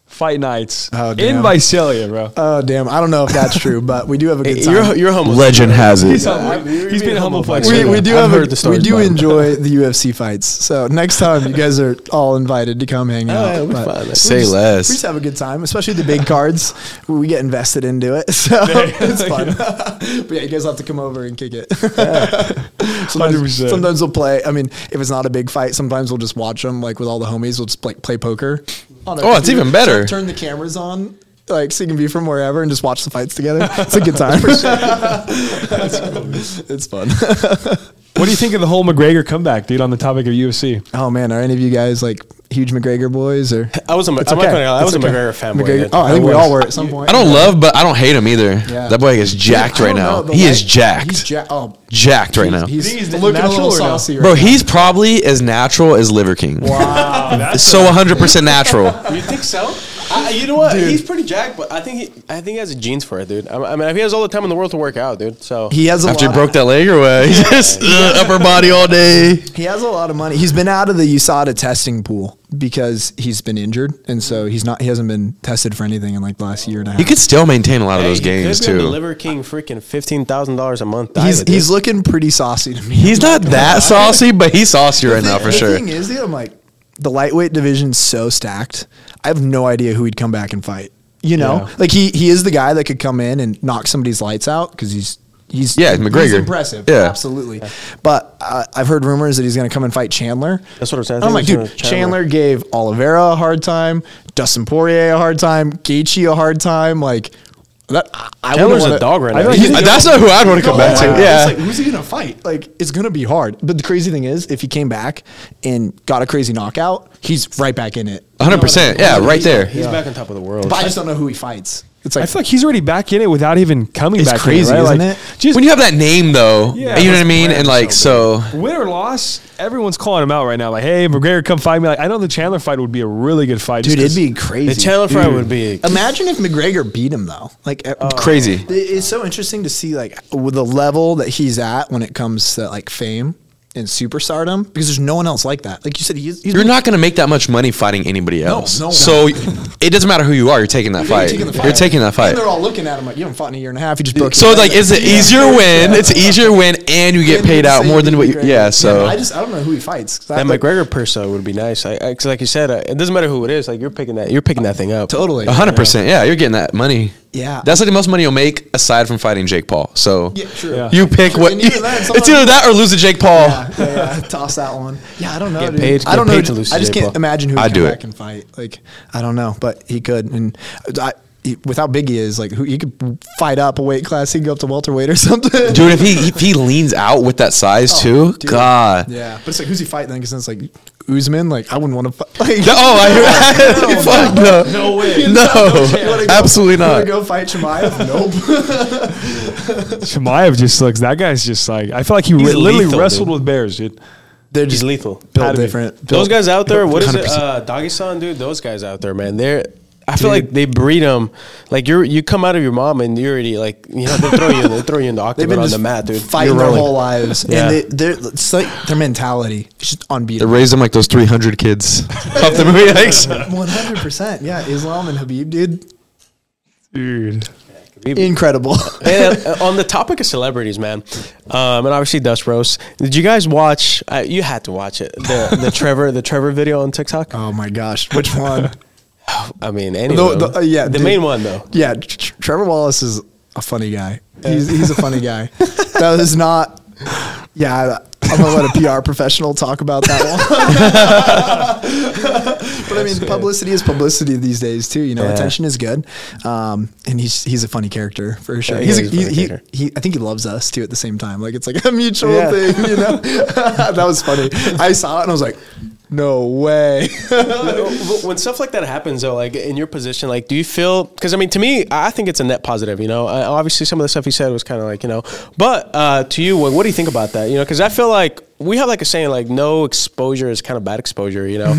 fight nights Oh, in damn. Visalia, bro. Oh damn, I don't know if that's true, but we do have a good [laughs] time. You're you're humble. Legend has it. He's, humble. he's being a humble flex. we, we do I've have a, the stories we do enjoy [laughs] the UFC fights. So next time you guys are all invited to come hang out. it'll But fun. Say just- less. We just have a good time, especially the big cards. We get invested into it, [laughs] so it's fun. but yeah, you guys have to come over and kick it. sometimes, 100%. sometimes we'll play. I mean, if it's not a big fight, sometimes we'll just watch them like with all the homies. We'll just like play poker. On our Oh, it's even better. Turn the cameras on. Like so you can be from wherever and just watch the fights together. It's a good [laughs] time. it's fun. [laughs] What do you think of the whole McGregor comeback, dude? On the topic of UFC, Oh man, are any of you guys like huge McGregor boys or? I was a, I'm It's not okay. gonna I was It's a okay. McGregor fanboy. McGregor. Oh, I think we all were at some point. I don't love, but I don't hate him either. Yeah. That boy is jacked I right don't now. know, He light- is jacked. He's ja- oh, jacked right now. He's, think he's looking a little saucy right Bro, now. he's probably as natural as Liver King. wow. [laughs] So 100% natural. You think so? I, you know what? He's pretty jacked, but I think he, I think he has the genes for it, dude. I, I mean, he has all the time in the world to work out, dude. So He has a After he lot. broke that leg or what? He's [laughs] just [laughs] uh, upper body all day. he has a lot of money. He's been out of the USADA testing pool because he's been injured, and so he's not. He hasn't been tested for anything in like the last year and a half. He could still maintain a lot of Hey, those he games could be on the too. Liver King, freaking fifteen thousand dollars a month. he's diet, he's dude. looking pretty saucy to me. He's not that saucy, but he's saucy right now for the sure. The thing is, dude, I'm like, the lightweight division's so stacked. I have no idea who he'd come back and fight. You know, Yeah. like he he is the guy that could come in and knock somebody's lights out because he's he's Yeah, McGregor. He's impressive. Yeah. absolutely. But uh, I've heard rumors that he's going to come and fight Chandler. That's what I'm saying. I I'm like, dude, he's Chandler. gave Oliveira a hard time, Dustin Poirier a hard time, Gaethje a hard time. Like that, I- I Chandler's wouldn't a dog right I now. like He's- he's- That's not who I'd want to come back to. Yeah. It's like, who's he gonna fight? Like, it's gonna be hard. But the crazy thing is, if he came back and got a crazy knockout, he's right back in it. 100%. Yeah, right there. He's back on top of the world. But I just don't know who he fights. It's like I feel like he's already back in it without even coming It's back. crazy, in it, right? isn't like, it? Just When you have that name though, Yeah. you know what I mean? And like, so win or loss, everyone's calling him out right now. Like, hey, McGregor, come fight me. Like, I know the Chandler fight would be a really good fight. dude, It'd be crazy. the Chandler fight would be. Imagine if McGregor beat him though. Like uh, crazy. It's so interesting to see like with the level that he's at when it comes to like fame and superstardom because there's no one else like that. Like you said, he's, he's You're not going to make that much money fighting anybody else. no, so it doesn't matter who you are. You're taking that fight. taking the You're taking that fight. And they're all looking at him like you haven't fought in a year and a half. You just broke. So your like, leg." it's an Yeah. easier win. It's an easier win, and you get And paid out more than what. You, McGregor. yeah. So I just I don't know who he fights. I That like- McGregor perso would be nice. I, I, 'cause like you said, uh, it doesn't matter who it is. Like you're picking that, you're picking that thing up. totally. hundred percent. Yeah, you're getting that money. Yeah. That's like the most money you'll make aside from fighting Jake Paul. So Yeah, true. Yeah. you pick what. And [laughs] even it's either that or lose to Jake Paul. Yeah, yeah, yeah. [laughs] Toss that one. Yeah, I don't know. Get dude. paid- I don't get know. paid to lose I just Jake can't Paul. imagine who I'd do come it. back and fight. Like I don't know, but he could. And I, he, with how big he is, like who he could fight up a weight class. He could go up to welterweight or [laughs] something. Dude, if he if he leans out with that size oh, too, Oh, dude. God. Yeah, but it's like who's he fighting then? Because it's like Usman. Like I wouldn't want to fight. Like, No, oh, I [laughs] [laughs] fuck no. No way. [laughs] No, You wanna go- absolutely you wanna not. Go fight Chimaev? Nope. Chimaev just looks. That guy's just like. I feel like he He's ri- literally lethal, wrestled dude. with bears, dude. They're He's just lethal. built Had to be. different. Those guys out there, what is it? 100%. Uh, Dagestan, dude. Those guys out there, man. They're. I feel like they breed them. Like you're you come out of your mom and you're already like you know they throw you they throw you in the [laughs] They've octagon been on the mat, dude. fighting their whole lives, Yeah. and they, they're it's like their mentality is just unbeatable. They raise them like those 300 kids [laughs] off the movie. One hundred percent, yeah. Islam and Habib, dude, Dude. incredible. [laughs] and uh, on the topic of celebrities, man, um, and obviously Dutch Bros. Did you guys watch? Uh, you had to watch it. The the Trevor the Trevor video on TikTok. oh my gosh, which one? [sighs] I mean, any The- the- uh, yeah, the dude. main one though. Yeah, Tr- Tr- Trevor Wallace is a funny guy. He's he's a funny guy. [laughs] That was not. Yeah, I'm gonna let a PR professional talk about that one. [laughs] but I mean, publicity is publicity these days too. You know, Yeah. attention is good. Um, and he's he's a funny character for sure. Yeah, he's he a, he, he, he, I think he loves us too at the same time. Like it's like a mutual Yeah. thing. You know, [laughs] that was funny. I saw it and I was like, no way. When stuff like that happens, though, like in your position, like, do you feel? Because I mean, to me, I think it's a net positive. You know, obviously some of the stuff he said was kind of like, you know, but uh, to you, what, what do you think about that? You know, because I feel like we have like a saying, like, no exposure is kind of bad exposure. You know,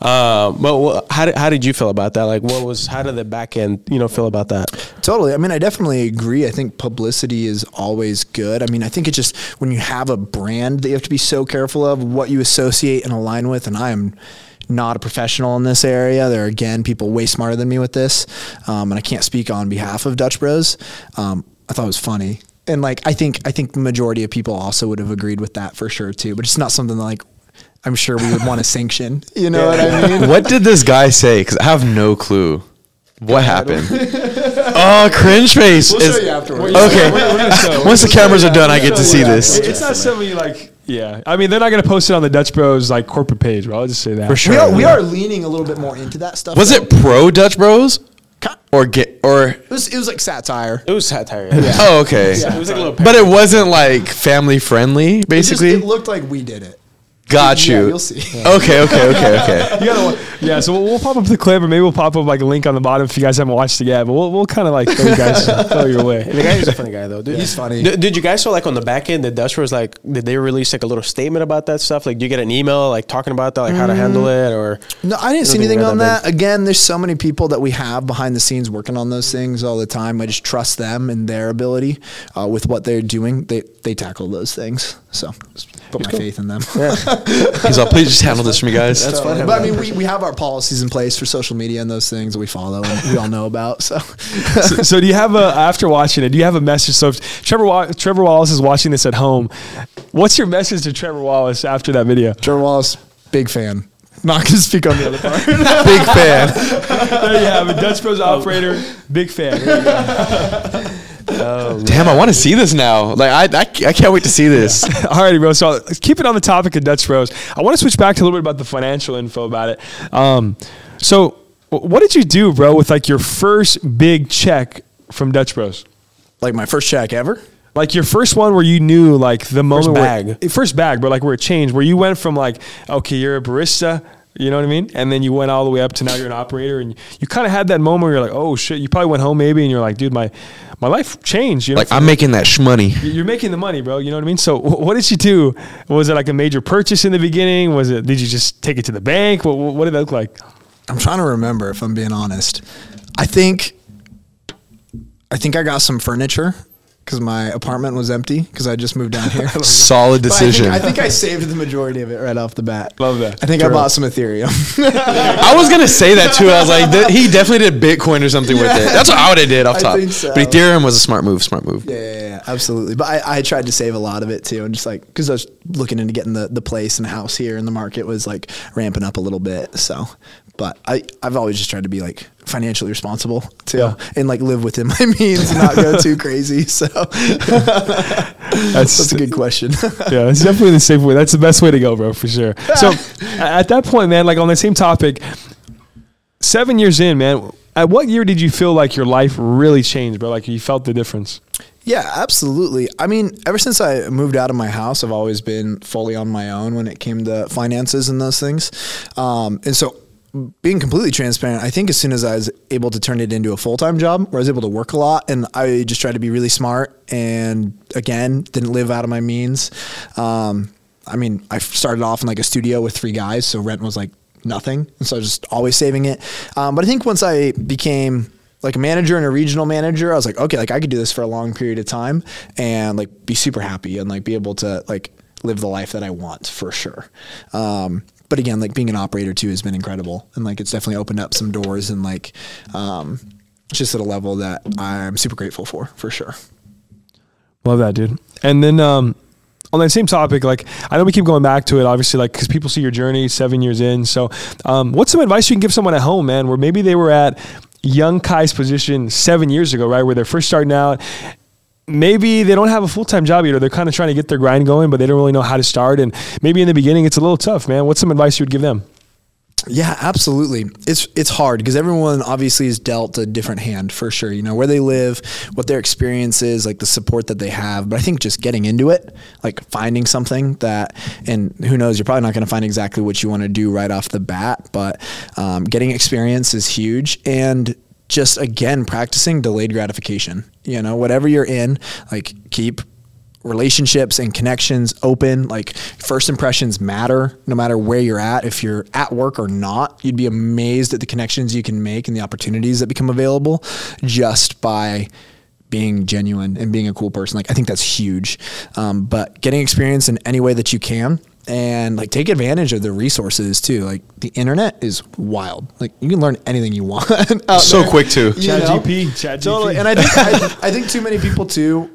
um, but wha- how did how did you feel about that? Like, what was how did the back end, you know, feel about that? Totally. I mean, I definitely agree. I think publicity is always good. I mean, I think it's just when you have a brand that you have to be so careful of what you associate and align with. And I am not a professional in this area. There are, again, people way smarter than me with this. Um, and I can't speak on behalf of Dutch Bros. Um, I thought it was funny. And like, I think, I think the majority of people also would have agreed with that for sure too, but it's not something that like, I'm sure we would want to [laughs] sanction. You know what I mean? what did this guy say? Because I have no clue. What happened? [laughs] oh, cringe face. We'll show is- you afterwards. Okay. We're- we're Once the cameras are done, I get to see this. It's not something like, yeah. I mean, they're not going to post it on the Dutch Bros like corporate page, bro. I'll just say that. For sure. We are, we are leaning a little bit more into that stuff. Was though. it pro Dutch Bros? Ki- Or get or? It was, it was like satire. It was satire. Oh, okay. It was like a little. But it wasn't like family friendly, It just- basically. it looked like we did it. Got Yeah, you. you'll see. [laughs] Okay, okay, okay, okay. [laughs] You gotta, yeah, so we'll, we'll pop up the clip, or maybe we'll pop up like a link on the bottom if you guys haven't watched it yet. But we'll, we'll kind of like throw you guys [laughs] throw your way. The guy is a funny guy though. Dude. He's funny. Did, did you guys saw like on the back end, the Dutch was like, did they release like a little statement about that stuff? Like, do you get an email like talking about that, like how to handle it, or No, I didn't see anything on that that. Again, there's so many people that we have behind the scenes working on those things all the time. I just trust them and their ability uh, with what they're doing. They they tackle those things. So just put my faith in them. [laughs] He's all, please just handle this for me, guys. That's fun. But I mean, we, we have our policies in place for social media and those things that we follow and we all know about. So [laughs] so, so do you have a after watching it? Do you have a message? So if Trevor Trevor Wallace is watching this at home, what's your message to Trevor Wallace after that video? Trevor Wallace, big fan. Not going to speak on the other part. [laughs] Big fan. There you have it, Dutch Bros oh. operator, big fan. There. [laughs] Damn, I want to see this now. Like I, I, I can't wait to see this. [laughs] Alrighty, bro. So keep it on the topic of Dutch Bros. I want to switch back to a little bit about the financial info about it. Um, so what did you do, bro, with like your first big check from Dutch Bros? like my first check ever. Like your first one where you knew like the moment bag. where first bag, but like where it changed, where you went from like okay, you're a barista, you know what I mean, and then you went all the way up to now you're an operator, and you kind of had that moment where you're like, oh shit, you probably went home maybe, and you're like, dude, my my life changed. You know, Like I'm making that shmoney. you're making the money, bro. You know what I mean? So wh- what did you do? Was it like a major purchase in the beginning? Was it? Did you just take it to the bank? What, what did that look like? I'm trying to remember if I'm being honest. I think I think I got some furniture because my apartment was empty because I just moved down here. [laughs] [laughs] Solid But I think- decision. I think, I saved the majority of it right off the bat. Love that. I think I bought some Ethereum. I was gonna say that too. I was like, th- he definitely did Bitcoin or something with it. That's what I would have did off [laughs] I top. think so. But Ethereum was a smart move. Smart move. yeah, yeah, yeah, absolutely. But I, I tried to save a lot of it too, and just like because I was looking into getting the the place and house here, and the market was like ramping up a little bit. So, but I I've always just tried to be like financially responsible too, Yeah. and like live within [laughs] my means and not go too crazy. So [laughs] That's, that's a good question. [laughs] yeah, that's definitely the safe way. That's the best way to go, bro, for sure. So at that point, man, like on the same topic, seven years in, man, at what year did you feel like your life really changed, bro? Like you felt the difference? Yeah, absolutely. I mean, ever since I moved out of my house, I've always been fully on my own when it came to finances and those things. Um, and so, being completely transparent, I think as soon as I was able to turn it into a full time job where I was able to work a lot and I just tried to be really smart and again, didn't live out of my means. Um, I mean, I started off in like a studio with three guys, so rent was like nothing. And so I was just always saving it. Um, but I think once I became like a manager and a regional manager, I was like, okay, like I could do this for a long period of time and like be super happy and like be able to like live the life that I want for sure. Um, but again, like being an operator too has been incredible, and like it's definitely opened up some doors, and like um, just at a level that I'm super grateful for, for sure. Love that, dude. And then um, on that same topic, like I know we keep going back to it, obviously, like because people see your journey seven years in. So, um, what's some advice you can give someone at home, man, where maybe they were at young Kai's position seven years ago, right, where they're first starting out. Maybe they don't have a full time job or they're kind of trying to get their grind going, but they don't really know how to start. And maybe in the beginning, it's a little tough, man. What's some advice you would give them? Yeah, absolutely. It's it's hard because everyone obviously is dealt a different hand for sure. You know where they live, what their experience is, like the support that they have. But I think just getting into it, like finding something that, and who knows, you're probably not going to find exactly what you want to do right off the bat. But um, getting experience is huge, and just again practicing delayed gratification. You know, whatever you're in, like keep relationships and connections open. Like first impressions matter no matter where you're at. If you're at work or not, you'd be amazed at the connections you can make and the opportunities that become available just by being genuine and being a cool person. Like I think that's huge. Um, but getting experience in any way that you can and like take advantage of the resources too. Like the internet is wild. Like you can learn anything you want. [laughs] so there. quick too. Chat GP, Chat Totally. And I think I, [laughs] I think too many people too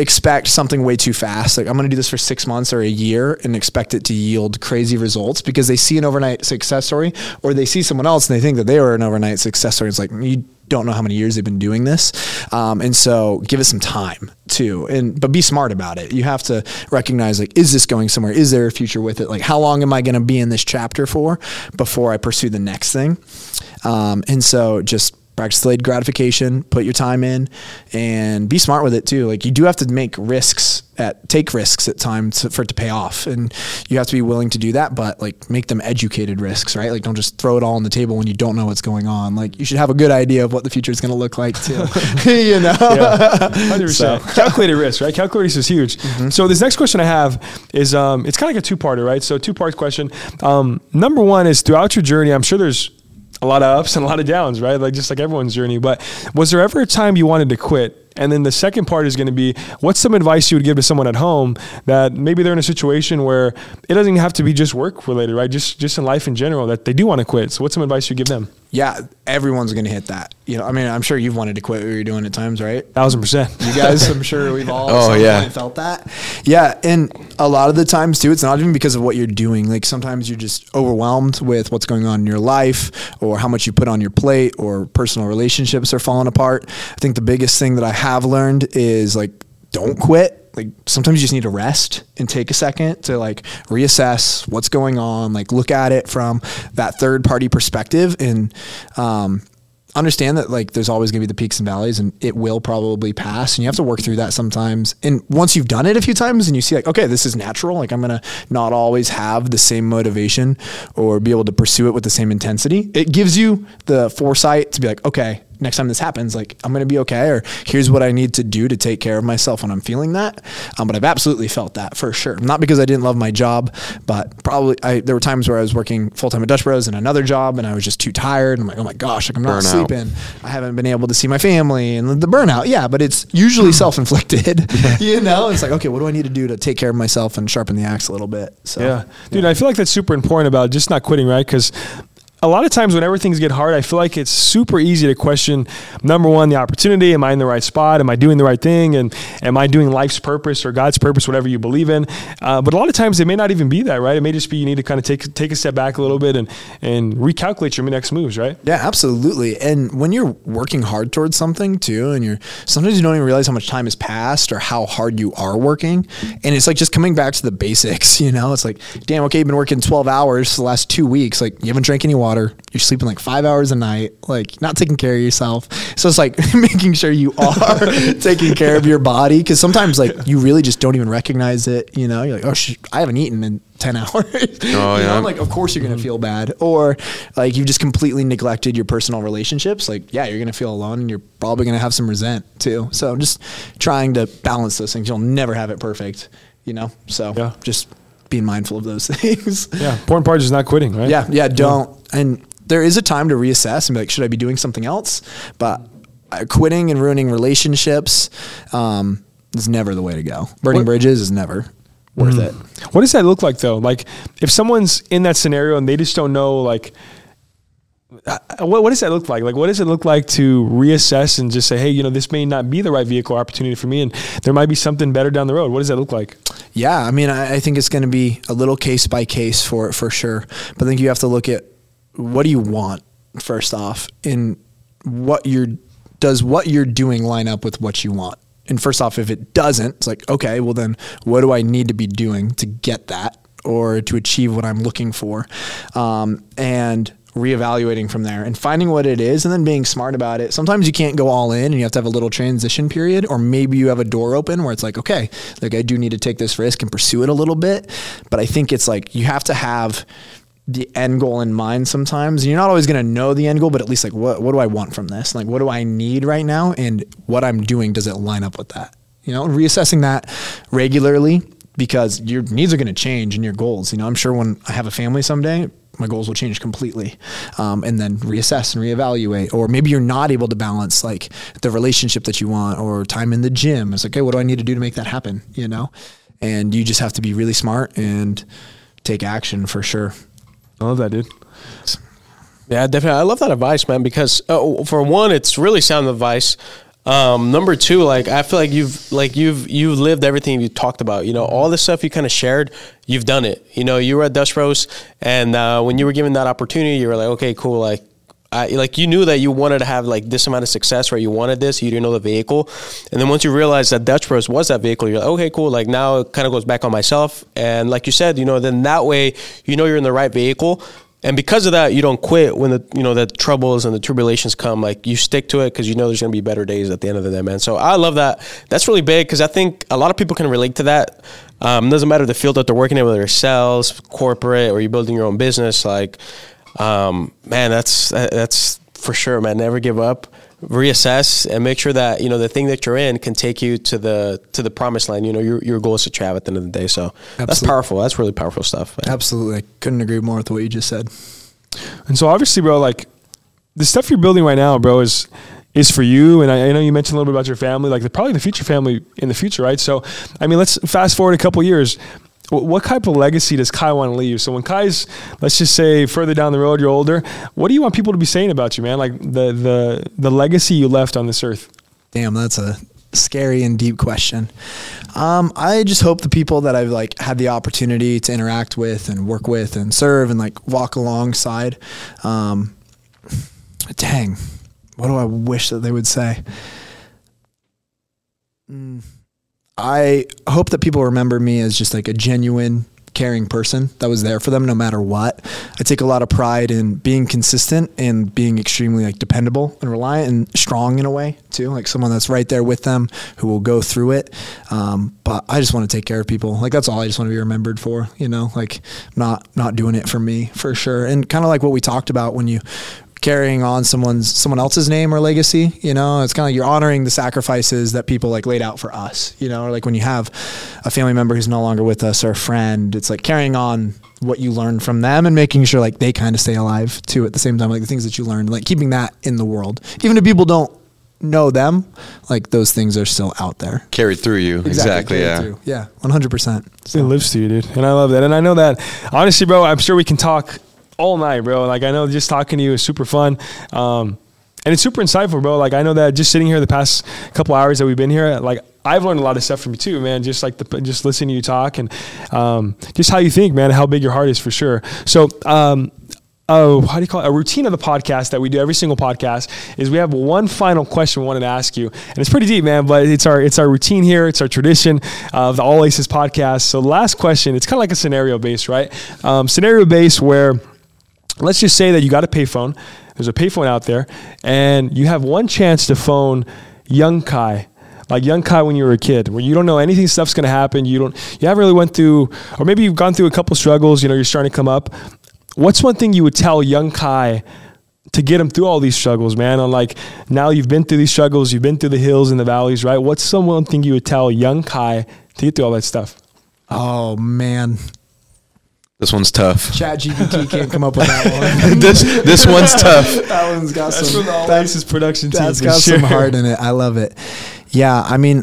expect something way too fast. Like I'm going to do this for six months or a year and expect it to yield crazy results because they see an overnight success story or they see someone else and they think that they were an overnight success story. It's like you don't know how many years they've been doing this, um, and so give it some time too. And but be smart about it. You have to recognize like, is this going somewhere? Is there a future with it? Like, how long am I going to be in this chapter for before I pursue the next thing? Um, and so just practice delayed gratification, put your time in, and be smart with it too. Like you do have to make risks at take risks at times for it to pay off, and you have to be willing to do that. But like make them educated risks, right? Like don't just throw it all on the table when you don't know what's going on. Like you should have a good idea of what the future is going to look like too. [laughs] [laughs] you know, [laughs] hundred percent. Calculated risk, right? Calculated risk is huge. Mm-hmm. So this next question I have is um, it's kind of like a two parter, right? So two part question. Um, number one is throughout your journey, I'm sure there's a lot of ups and a lot of downs, right? Like just like everyone's journey. But was there ever a time you wanted to quit? And then the second part is going to be what's some advice you would give to someone at home that maybe they're in a situation where it doesn't have to be just work related, right? Just just in life in general that they do want to quit. So what's some advice you give them? Yeah, everyone's going to hit that. You know, I mean, I'm sure you've wanted to quit what you're doing at times, right? Thousand percent. You guys, [laughs] I'm sure we've all oh yeah felt that. Yeah, and a lot of the times too, it's not even because of what you're doing. Like sometimes you're just overwhelmed with what's going on in your life, or how much you put on your plate, or personal relationships are falling apart. I think the biggest thing that I have learned is like, don't quit. Like sometimes you just need to rest and take a second to like reassess what's going on like look at it from that third party perspective and um, understand that like there's always going to be the peaks and valleys and it will probably pass and you have to work through that sometimes. And once you've done it a few times and you see like okay this is natural like i'm going to not always have the same motivation or be able to pursue it with the same intensity it gives you the foresight to be like okay next time this happens, like I'm going to be okay, or here's what I need to do to take care of myself when I'm feeling that. Um, but I've absolutely felt that for sure. Not because I didn't love my job, but probably I, there were times where I was working full time at Dutch Bros and another job, and I was just too tired. I'm like, oh my gosh, like I'm not burnout. sleeping. I haven't been able to see my family, and the burnout. Yeah, but it's usually [laughs] self inflicted. [laughs] [laughs] you know, it's like okay, what do I need to do to take care of myself and sharpen the axe a little bit? So yeah, dude, yeah. I feel like that's super important about just not quitting, right? Because a lot of times whenever things get hard, I feel like it's super easy to question number one, the opportunity. Am I in the right spot? Am I doing the right thing? And am I doing life's purpose or God's purpose, whatever you believe in? Uh, but a lot of times it may not even be that, right? It may just be you need to kind of take take a step back a little bit and and recalculate your next moves, right? Yeah, absolutely. And when you're working hard towards something too, and you're sometimes you don't even realize how much time has passed or how hard you are working. And it's like just coming back to the basics, [laughs] you know? It's like, damn, okay, you've been working 12 hours the last two weeks. Like you haven't drank any water water. You're sleeping like five hours a night, like not taking care of yourself. So it's like [laughs] making sure you are [laughs] taking care of your body because sometimes like you really just don't even recognize it. You know, you're like, oh, sh- I haven't eaten in 10 [laughs] hours. Oh, you yeah. Know? Like, of course you're going to mm-hmm. feel bad. Or like you've just completely neglected your personal relationships. Like, yeah, you're going to feel alone and you're probably going to have some resent too. So just trying to balance those things. You'll never have it perfect, you know? So yeah. just being mindful of those [laughs] things. Yeah, important part is not quitting, right? Yeah, yeah, don't. And there is a time to reassess and be like, should I be doing something else? But uh, quitting and ruining relationships um, is never the way to go. Burning What- bridges is never worth it. What does that look like though? Like if someone's in that scenario and they just don't know, like, uh, what, what does that look like? Like, what does it look like to reassess and just say, hey, you know, this may not be the right vehicle opportunity for me, and there might be something better down the road. What does that look like? Yeah, I mean, I, I think it's going to be a little case by case for it for sure. But I think you have to look at what do you want first off, and what you're does what you're doing line up with what you want. And first off, if it doesn't, it's like okay, well then, what do I need to be doing to get that or to achieve what I'm looking for, um, and reevaluating from there and finding what it is and then being smart about it. Sometimes you can't go all in and you have to have a little transition period or maybe you have a door open where it's like, okay, like I do need to take this risk and pursue it a little bit. But I think it's like you have to have the end goal in mind sometimes. You're not always going to know the end goal, but at least like what what do I want from this? Like what do I need right now and what I'm doing does it line up with that? You know, reassessing that regularly because your needs are going to change and your goals. You know, I'm sure when I have a family someday, my goals will change completely, um, and then reassess and reevaluate. Or maybe you're not able to balance like the relationship that you want or time in the gym. It's like, okay, what do I need to do to make that happen? You know, and you just have to be really smart and take action for sure. I love that, dude. Yeah, definitely. I love that advice, man. Because uh, for one, it's really sound advice. Um, number two, like I feel like you've like you've you've lived everything you talked about. You know, all the stuff you kind of shared, you've done it. You know, you were at Dutch Bros, and uh, when you were given that opportunity, you were like, okay, cool, like. I, like you knew that you wanted to have like this amount of success, right? You wanted this, you didn't know the vehicle, and then once you realized that Dutch Bros was that vehicle, you're like, okay, cool. Like now it kind of goes back on myself, and like you said, you know, then that way you know you're in the right vehicle, and because of that, you don't quit when the you know the troubles and the tribulations come. Like you stick to it because you know there's gonna be better days at the end of the day, man. So I love that. That's really big because I think a lot of people can relate to that. Um, doesn't matter the field that they're working in, whether it's sales, corporate, or you're building your own business. Like, um, man, that's that's for sure, man. Never give up. Reassess and make sure that you know the thing that you're in can take you to the to the promised land. You know your your goals that you have at the end of the day. So that's powerful. That's really powerful stuff. man. Absolutely, I couldn't agree more with what you just said. And so obviously, bro, like the stuff you're building right now, bro, is is for you. And I, I know you mentioned a little bit about your family, like the, probably the future family in the future, right? So, I mean, let's fast forward a couple years. Wh- What type of legacy does Kai want to leave? So when Kai's, let's just say, further down the road, you're older. What do you want people to be saying about you, man? Like the the the legacy you left on this earth. Damn, that's a scary and deep question. Um, I just hope the people that I've like had the opportunity to interact with and work with and serve and like walk alongside. Um, dang, what do I wish that they would say? Mm, I hope that people remember me as just like a genuine, caring person that was there for them no matter what. I take a lot of pride in being consistent and being extremely like dependable and reliant and strong in a way too, like someone that's right there with them who will go through it. Um, but I just want to take care of people. Like that's all I just want to be remembered for, you know, like not not doing it for me for sure. And kind of like what we talked about when you carrying on someone's someone else's name or legacy you know it's kind of like you're honoring the sacrifices that people like laid out for us you know or like when you have a family member who's no longer with us or a friend it's like carrying on what you learned from them and making sure like they kind of stay alive too at the same time like the things that you learned like keeping that in the world even if people don't know them like those things are still out there Carried through you. Exactly. carried yeah. through. yeah 100% It lives to you, dude. And I love that. And I know that, honestly, bro, I'm sure we can talk all night, bro. Like, I know just talking to you is super fun. Um, and it's super insightful, bro. Like, I know that just sitting here the past couple hours that we've been here, like, I've learned a lot of stuff from you too, man. Just like the, just listening to you talk and um, just how you think, man, how big your heart is for sure. So, um, oh, how do you call it? A routine of the podcast that we do every single podcast is we have one final question we wanted to ask you, and it's pretty deep, man. But it's our it's our routine here. It's our tradition of the All Aces podcast. So, last question, it's kind of like a scenario based, right? Um, scenario based where let's just say that you got a payphone. There's a payphone out there, and you have one chance to phone young Kai. Like young Kai when you were a kid, where you don't know anything stuff's gonna happen. You don't, you haven't really went through, or maybe you've gone through a couple struggles. You know, you're starting to come up. What's one thing you would tell young Kai to get him through all these struggles, man? On like now you've been through these struggles, you've been through the hills and the valleys, right? What's some one thing you would tell young Kai to get through all that stuff? Oh man, This one's tough. Chat GPT can't come up with that [laughs] one. this this one's [laughs] tough. that one's got That's some. from the All that's- Aces production team. That's for got sure. some heart in it. I love it. Yeah, I mean,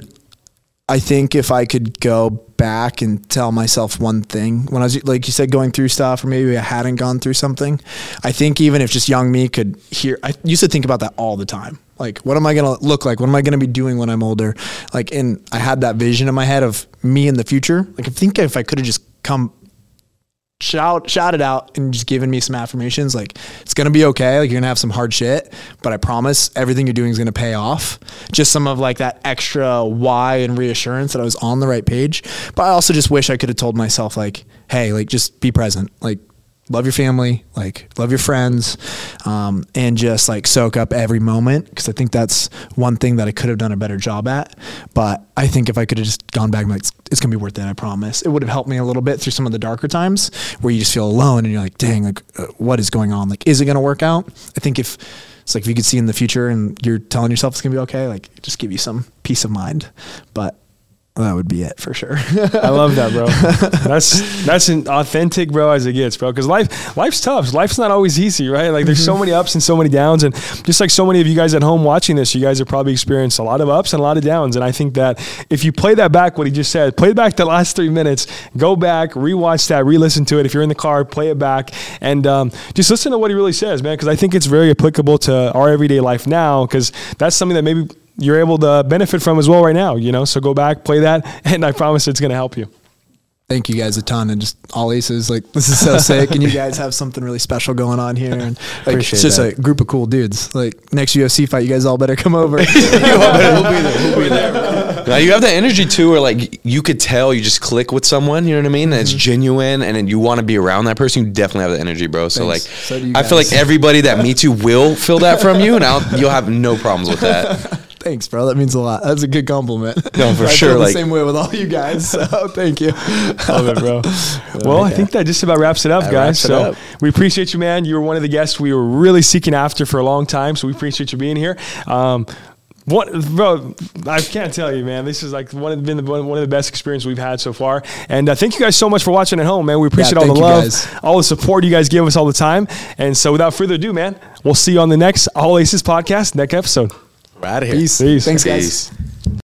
I think if I could go back and tell myself one thing when I was like you said going through stuff or maybe I hadn't gone through something, I think even if just young me could hear I used to think about that all the time. Like what am I going to look like? What am I going to be doing when I'm older? Like and I had that vision in my head of me in the future. Like I think if I could have just come shout shout it out and just giving me some affirmations like it's gonna be okay like you're gonna have some hard shit but i promise everything you're doing is gonna pay off. Just some of like that extra why and reassurance that i was on the right page but i also just wish i could have told myself like hey like just be present like love your family like love your friends um, and just like soak up every moment because i think that's one thing that i could have done a better job at. But i think if i could have just gone back like it's, it's gonna be worth it i promise. It would have helped me a little bit through some of the darker times where you just feel alone and you're like dang like uh, what is going on? Like is it gonna work out? I think if it's like if you could see in the future and you're telling yourself it's gonna be okay like just give you some peace of mind. But that would be it for sure [laughs] I love that, bro. That's that's an authentic, bro, as it gets, bro. Because life life's tough. Life's not always easy, right? Like there's so many ups and so many downs, and just like so many of you guys at home watching this, you guys have probably experienced a lot of ups and a lot of downs. And I think that if you play that back, what he just said, play back the last three minutes, go back, rewatch that, re-listen to it. If you're in the car, play it back, and um, just listen to what he really says, man. Because I think it's very applicable to our everyday life now. Because that's something that maybe you're able to benefit from as well right now. You know, so go back, play that, [laughs] and I promise it's going to help you. thank you guys a ton and just all aces like [laughs] this is so sick and you [laughs] guys have something really special going on here and like Appreciate it's just that. a group of cool dudes like next UFC fight you guys all better come over we'll be there. We'll be there. Now you have that energy too, where like you could tell you just click with someone. You know what I mean? And it's mm-hmm. genuine, and then you want to be around that person. You definitely have the energy, bro. So Thanks. like, So I feel like everybody that meets you will feel that from you, and I'll, you'll have no problems with that. Thanks bro that means a lot that's a good compliment No, for [laughs] I sure, feel the like- same way with all you guys so [laughs] thank you Love it, bro. [laughs] well, I think that just about wraps it up, That guys. it so up. we appreciate you, man. You were one of the guests we were really seeking after for a long time. So we appreciate you being here. Um, what, bro? I can't tell you, man. This is like one of been the, one of the best experiences we've had so far. And uh, thank you guys so much for watching at home, man. We appreciate all the love, guys. all the support you guys give us all the time. And so, without further ado, man, we'll see you on the next All Aces podcast, next episode. We're out of here. peace Peace. thanks guys Peace.